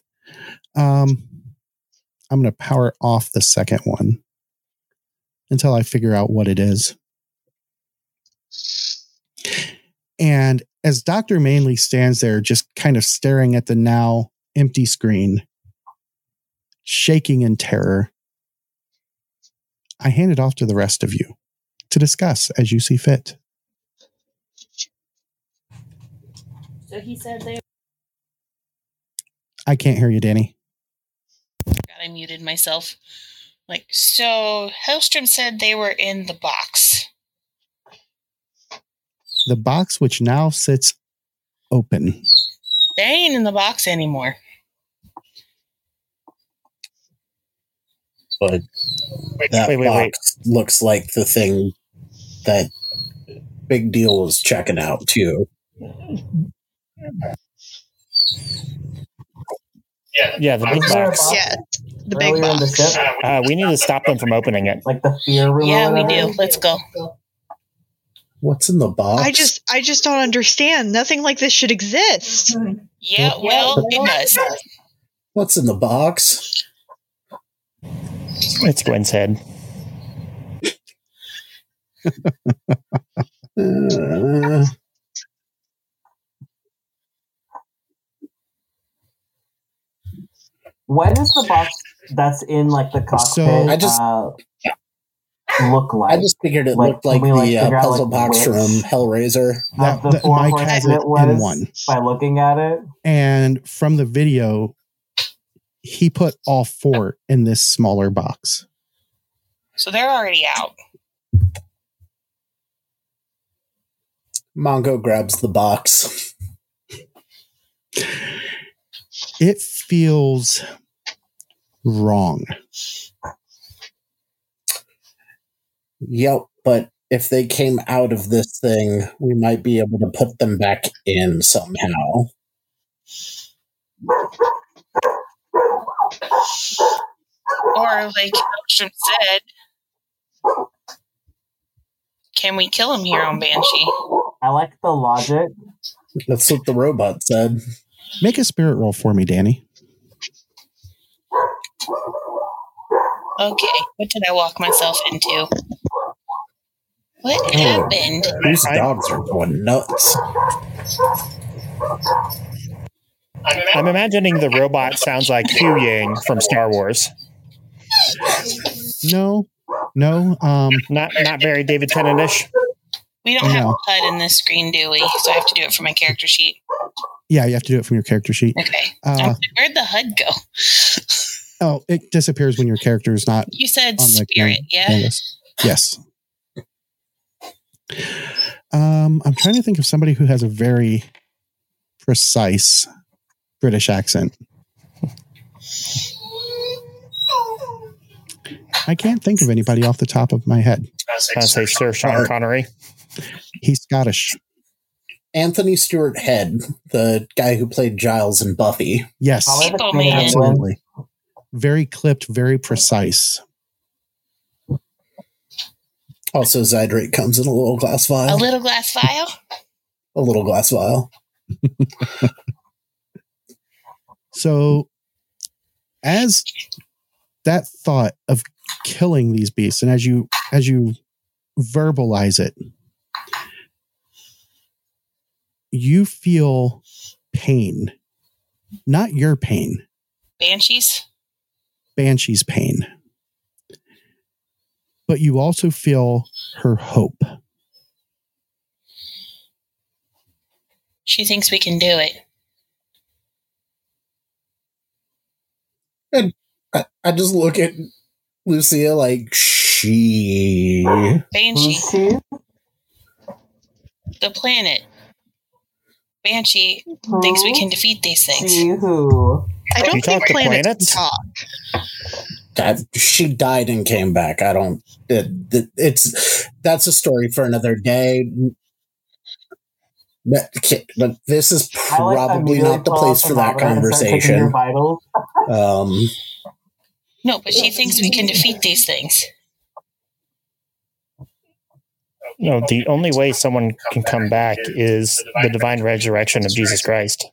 Um, I'm going to power off the second one until I figure out what it is. And as Dr. Mainly stands there, just kind of staring at the now empty screen, shaking in terror, I hand it off to the rest of you to discuss as you see fit. So he said they. I can't hear you, Danny. God, I muted myself. Like, so Hellstromme said they were in the box. The box, which now sits open. They ain't in the box anymore. But that wait, wait, wait. box looks like the thing that Big Deal was checking out too. Yeah. Yeah, the big Is there a box. box Yeah, the big earlier the box. ship? Uh, we need to stop them from opening it. Like the fear room. Yeah, we do. Let's go. What's in the box? I just I just don't understand. Nothing like this should exist. Yeah, well, it does. What's in the box? It's Gwen's head. Uh, What does the box that's in like the cockpit So- I just- uh, look like? I just figured it Like, looked like can we, like, the uh, figure out, puzzle like, box from Hellraiser. Have That- the that four Mike has it in one. by looking at it. And from the video, he put all four in this smaller box. So they're already out. Mongo grabs the box. It feels wrong. Yep, but if they came out of this thing, we might be able to put them back in somehow. Or like Hellstromme said, can we kill him here on Banshee? I like the logic. That's what the robot said. Make a spirit roll for me, Danny. Okay, what did I walk myself into? What Oh. happened? These dogs are going nuts. I'm imagining the robot sounds like Hugh Yang from Star Wars. No, no. Um, Not not very David Tennant-ish. We don't have No. a HUD in this screen, do we? So I have to do it for my character sheet. Yeah, you have to do it from your character sheet. Okay. Uh, Where'd the HUD go? oh, it disappears when your character is not You said on the spirit, can- yeah? canvas. Yes. Um, I'm trying to think of somebody who has a very precise British accent. I can't think of anybody off the top of my head. I say Sir Sean Connery. He's Scottish. Anthony Stewart Head, the guy who played Giles and Buffy. Yes, People, man. Absolutely. Very clipped, very precise. Also, Zydrate comes in a little glass vial. A little glass vial? A little glass vial. So, as that thought of killing these beasts, and as you as you verbalize it, you feel pain, not your pain, Banshees? Banshee's pain, but you also feel her hope. She thinks we can do it. I, I just look at Lucia like she. Banshee, Who's she? the planet. Banshee thinks we can defeat these things. She who? I don't think talk planets, planets? talk. God, she died and came back. I don't. It, it, it's that's a story for another day. But, but this is I like probably not the place for that thermometer and start taking your conversation. Um, No, but she thinks we can defeat these things. No, the only way someone can come back is the divine resurrection of Jesus Christ.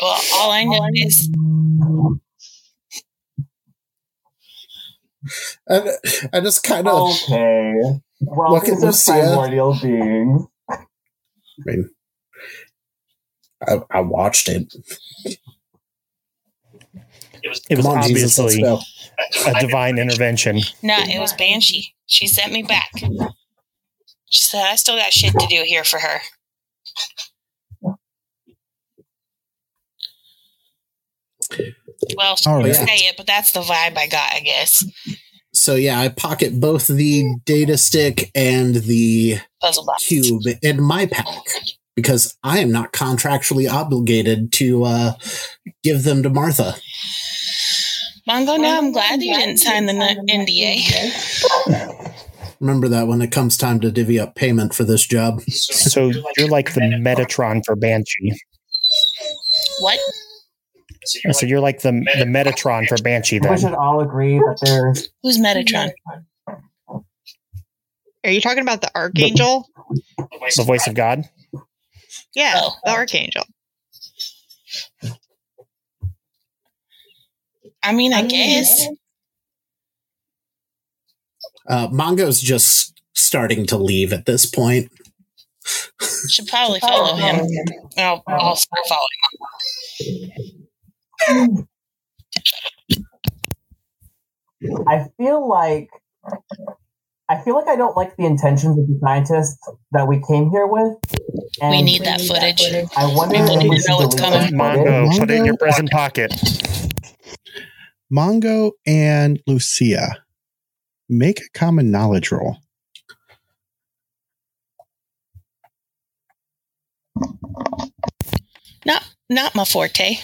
Well, all I know is I, I just kind of. Okay. Well, Look at these are Lucia. primordial beings. I mean, I, I watched it. It was Come on, obviously go. A divine intervention. No, it was Banshee. She sent me back. She said I still got shit to do here for her. Well, she All didn't right. say it, but that's the vibe I got, I guess. So yeah, I pocket both the data stick and the Puzzle box. cube in my pack because I am not contractually obligated to uh, give them to Marta. Mongo, now I'm glad you didn't sign the NDA. Remember that when it comes time to divvy up payment for this job. So you're like the Metatron for Banshee. What? So you're like the the Metatron for Banshee We then. should all agree that there's Who's Metatron? Are you talking about the Archangel? The voice of God. Oh. Yeah, Oh. the Archangel. I mean, I guess. Uh, Mongo's just starting to leave at this point. Should probably follow him. I'll, I'll start following I feel like I feel like I don't like the intentions of the scientists that we came here with. And We need that footage. I wonder We if we to should know what's delete coming. that footage. Mongo, put it in your present pocket. Mongo and Lucia make a common knowledge roll. Not not my forte.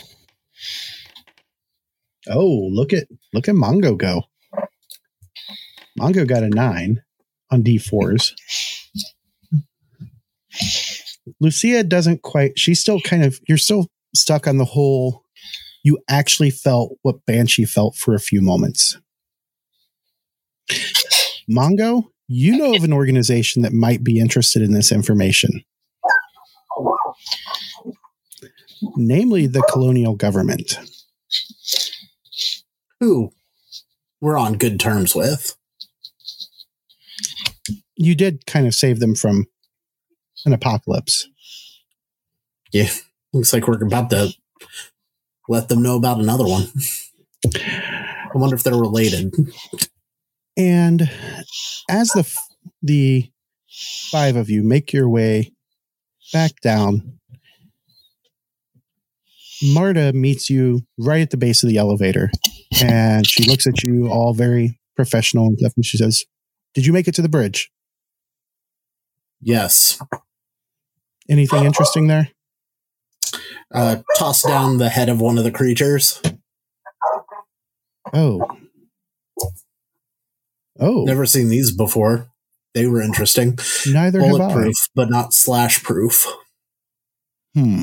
Oh, look at look at Mongo go. Mongo got a nine on D4s. Lucia doesn't quite, she's still kind of, you're still stuck on the whole, you actually felt what Banshee felt for a few moments. Mongo, you know of an organization that might be interested in this information, namely the colonial government. Who we're on good terms with. You did kind of save them from an apocalypse. Yeah. Looks like we're about to let them know about another one. I wonder if they're related. And as the the five of you make your way back down, Marta meets you right at the base of the elevator, and she looks at you all very professional and stuff, and she says, "Did you make it to the bridge? Yes. Anything interesting there?" Uh, toss down the head of one of the creatures. Oh, oh, Never seen these before. They were interesting. neither have I. Bulletproof, but not slash proof. Hmm.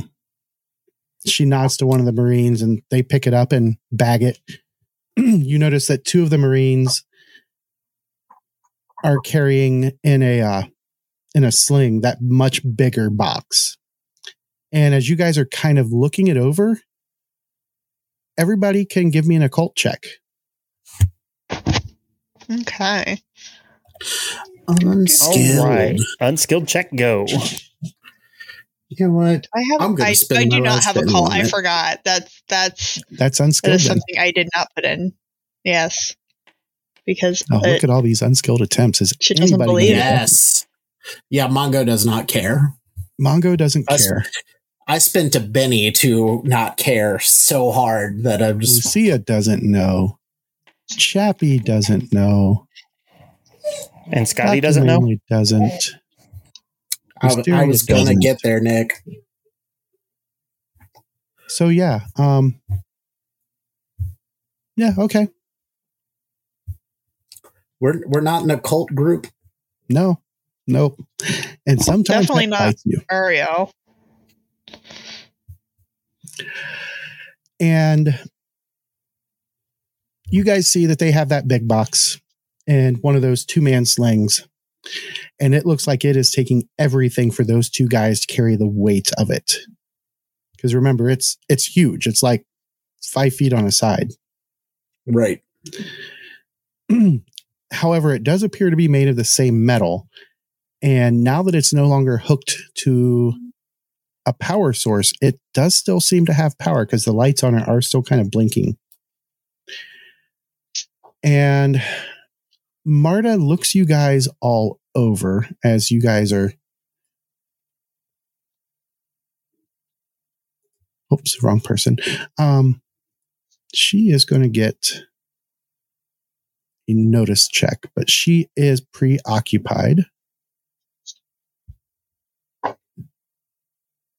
She nods to one of the Marines and they pick it up and bag it. you notice that two of the Marines are carrying in a uh, in a sling that much bigger box. And as you guys are kind of looking it over, everybody can give me an occult check. Okay. Unskilled. All right. Unskilled check go. You know what? I have. I'm I, I do not have a call. I forgot. That's that's That's unskilled. is then. something I did not put in. Yes, because Oh, uh, look at all these unskilled attempts. Is She doesn't anybody believe gonna- it. Yes. Yeah, Mongo does not care. Mongo doesn't Us- care. I spent a Benny to not care so hard that I'm just Lucia doesn't know. Chappie doesn't know. And Scotty Dr. doesn't know. Doesn't. I, I was gonna get there, Nick. So yeah. Um. Yeah. Okay. We're we're not an occult group. No. Nope. And sometimes Definitely not. bites. Ariel. And you guys see that they have that big box and one of those two man slings. And it looks like it is taking everything for those two guys to carry the weight of it. Because remember, it's it's huge. It's like five feet on a side. Right. However, it does appear to be made of the same metal. And now that it's no longer hooked to a power source, it does still seem to have power because the lights on it are still kind of blinking. And Marta looks you guys all over as you guys are. Oops, wrong person. Um, she is going to get a notice check, but she is preoccupied.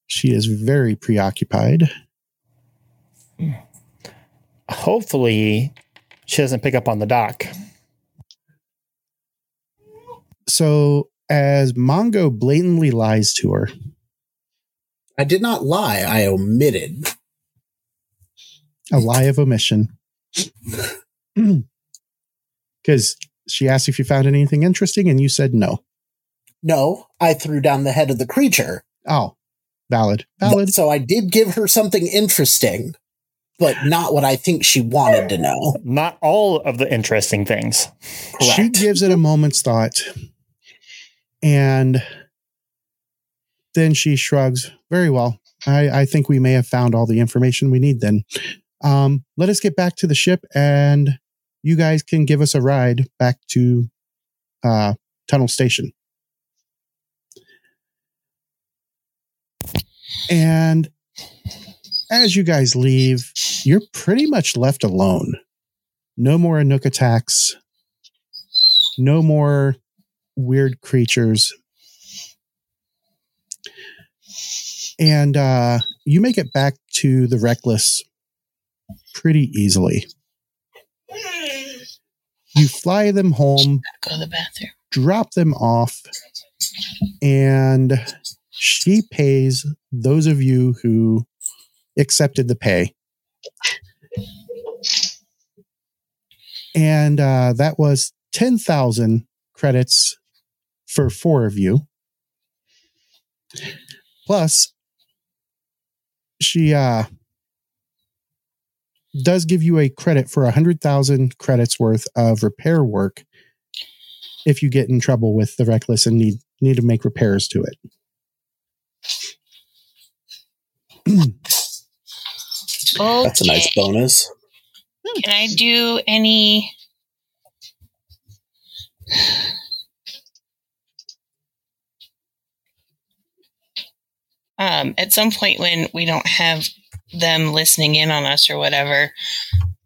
She is very preoccupied. Hopefully, she doesn't pick up on the dock. So, as Mongo blatantly lies to her, I did not lie. I omitted. a lie of omission, because she asked if you found anything interesting, and you said no. No, I threw down the head of the creature. Oh, valid, valid. So I did give her something interesting, but not what I think she wanted to know. Not all of the interesting things. She gives it a moment's thought and then she shrugs. Very well. I, I think we may have found all the information we need then. Um, let us get back to the ship and you guys can give us a ride back to uh, Tunnel Station. And as you guys leave, you're pretty much left alone. No more Anouk attacks no more weird creatures. and uh, you make it back to the reckless pretty easily. You fly them home, Go to the bathroom. drop them off, and she pays those of you who accepted the pay. And uh, that was 10,000 credits for four of you. Plus, she uh, does give you a credit for 100,000 credits worth of repair work if you get in trouble with the reckless and need need to make repairs to it. That's a nice bonus. Can I do any? Um, at some point when we don't have them listening in on us or whatever,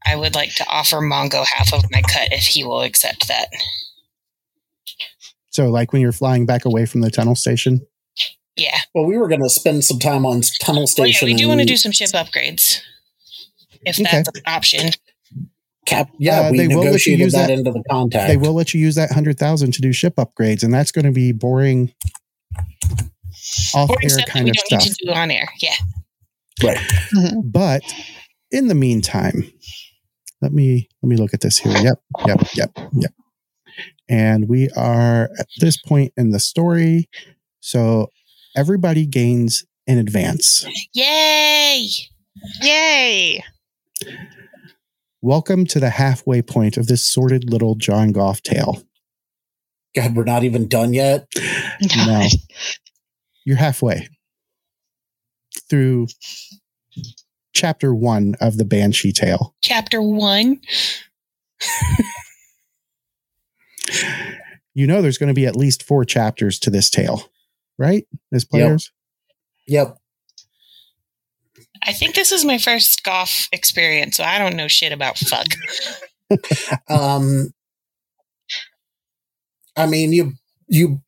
I would like to offer Mongo half of my cut if he will accept that. So, like when you're flying back away from the tunnel station, Yeah. Well, we were going to spend some time on tunnel Well, Oh, yeah, station. we do want to do some ship upgrades. If Okay. that's an option. Cap. Yeah, Uh, we they will let you use that, that- into the contract. they will let you use that hundred thousand to do ship upgrades, and that's going to be boring, off Boring air kind we of don't stuff. need to do on air. Yeah. Right. But in the meantime, let me let me look at this here. Yep, yep, yep, yep. And we are at this point in the story, so everybody gains in advance. Yay! Yay! Welcome to the halfway point of this sordid little John Goff tale. God, we're not even done yet. No. You're halfway through chapter one of the Banshee tale. Chapter one. You know there's going to be at least four chapters to this tale, right? As players? Yep. I think this is my first golf experience, so I don't know shit about fuck. Um, I mean, you you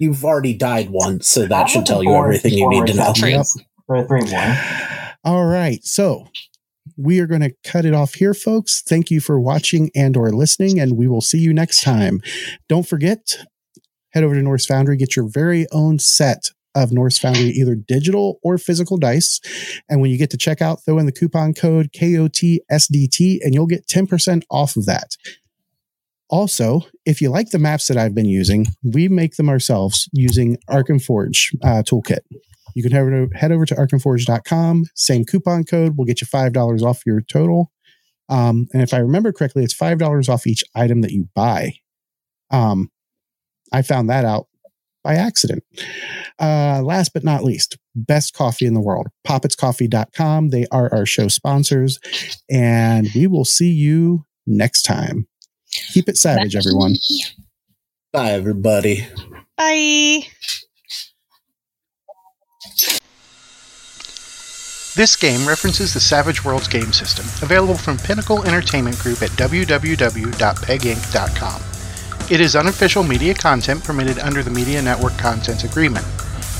you've already died once, so that I'm should tell you everything you need to know. chapters, Yep. Or three more. All right. So we are going to cut it off here, folks. Thank you for watching and or listening, and we will see you next time. Don't forget, head over to Norse Foundry, get your very own set of Norse Foundry, either digital or physical dice. And when you get to checkout, throw in the coupon code KOTSDT and you'll get 10% off of that. Also, if you like the maps that I've been using, we make them ourselves using Arkham Forge uh, toolkit. You can head over, to, arkhamforge.com. Same coupon code will get you $5 off your total. Um, and if I remember correctly, it's $5 off each item that you buy. Um, I found that out by accident. Uh, last but not least, best coffee in the world, poppetscoffee.com. They are our show sponsors, and we will see you next time. Keep it savage, everyone. Bye, everybody. Bye. This game references the Savage Worlds game system, available from Pinnacle Entertainment Group at www.peginc.com. It is unofficial media content permitted under the Media Network Content Agreement.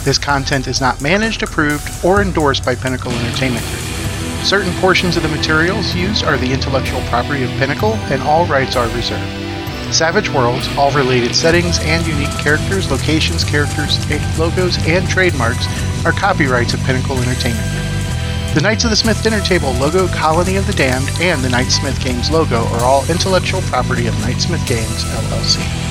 This content is not managed, approved, or endorsed by Pinnacle Entertainment Group. Certain portions of the materials used are the intellectual property of Pinnacle, and all rights are reserved. Savage Worlds, all related settings and unique characters, locations, characters, logos, and trademarks are copyrights of Pinnacle Entertainment Group. The Knights of the Smith Dinner Table logo, Colony of the Damned, and the Knightsmith Games logo are all intellectual property of Knightsmith Games, LLC.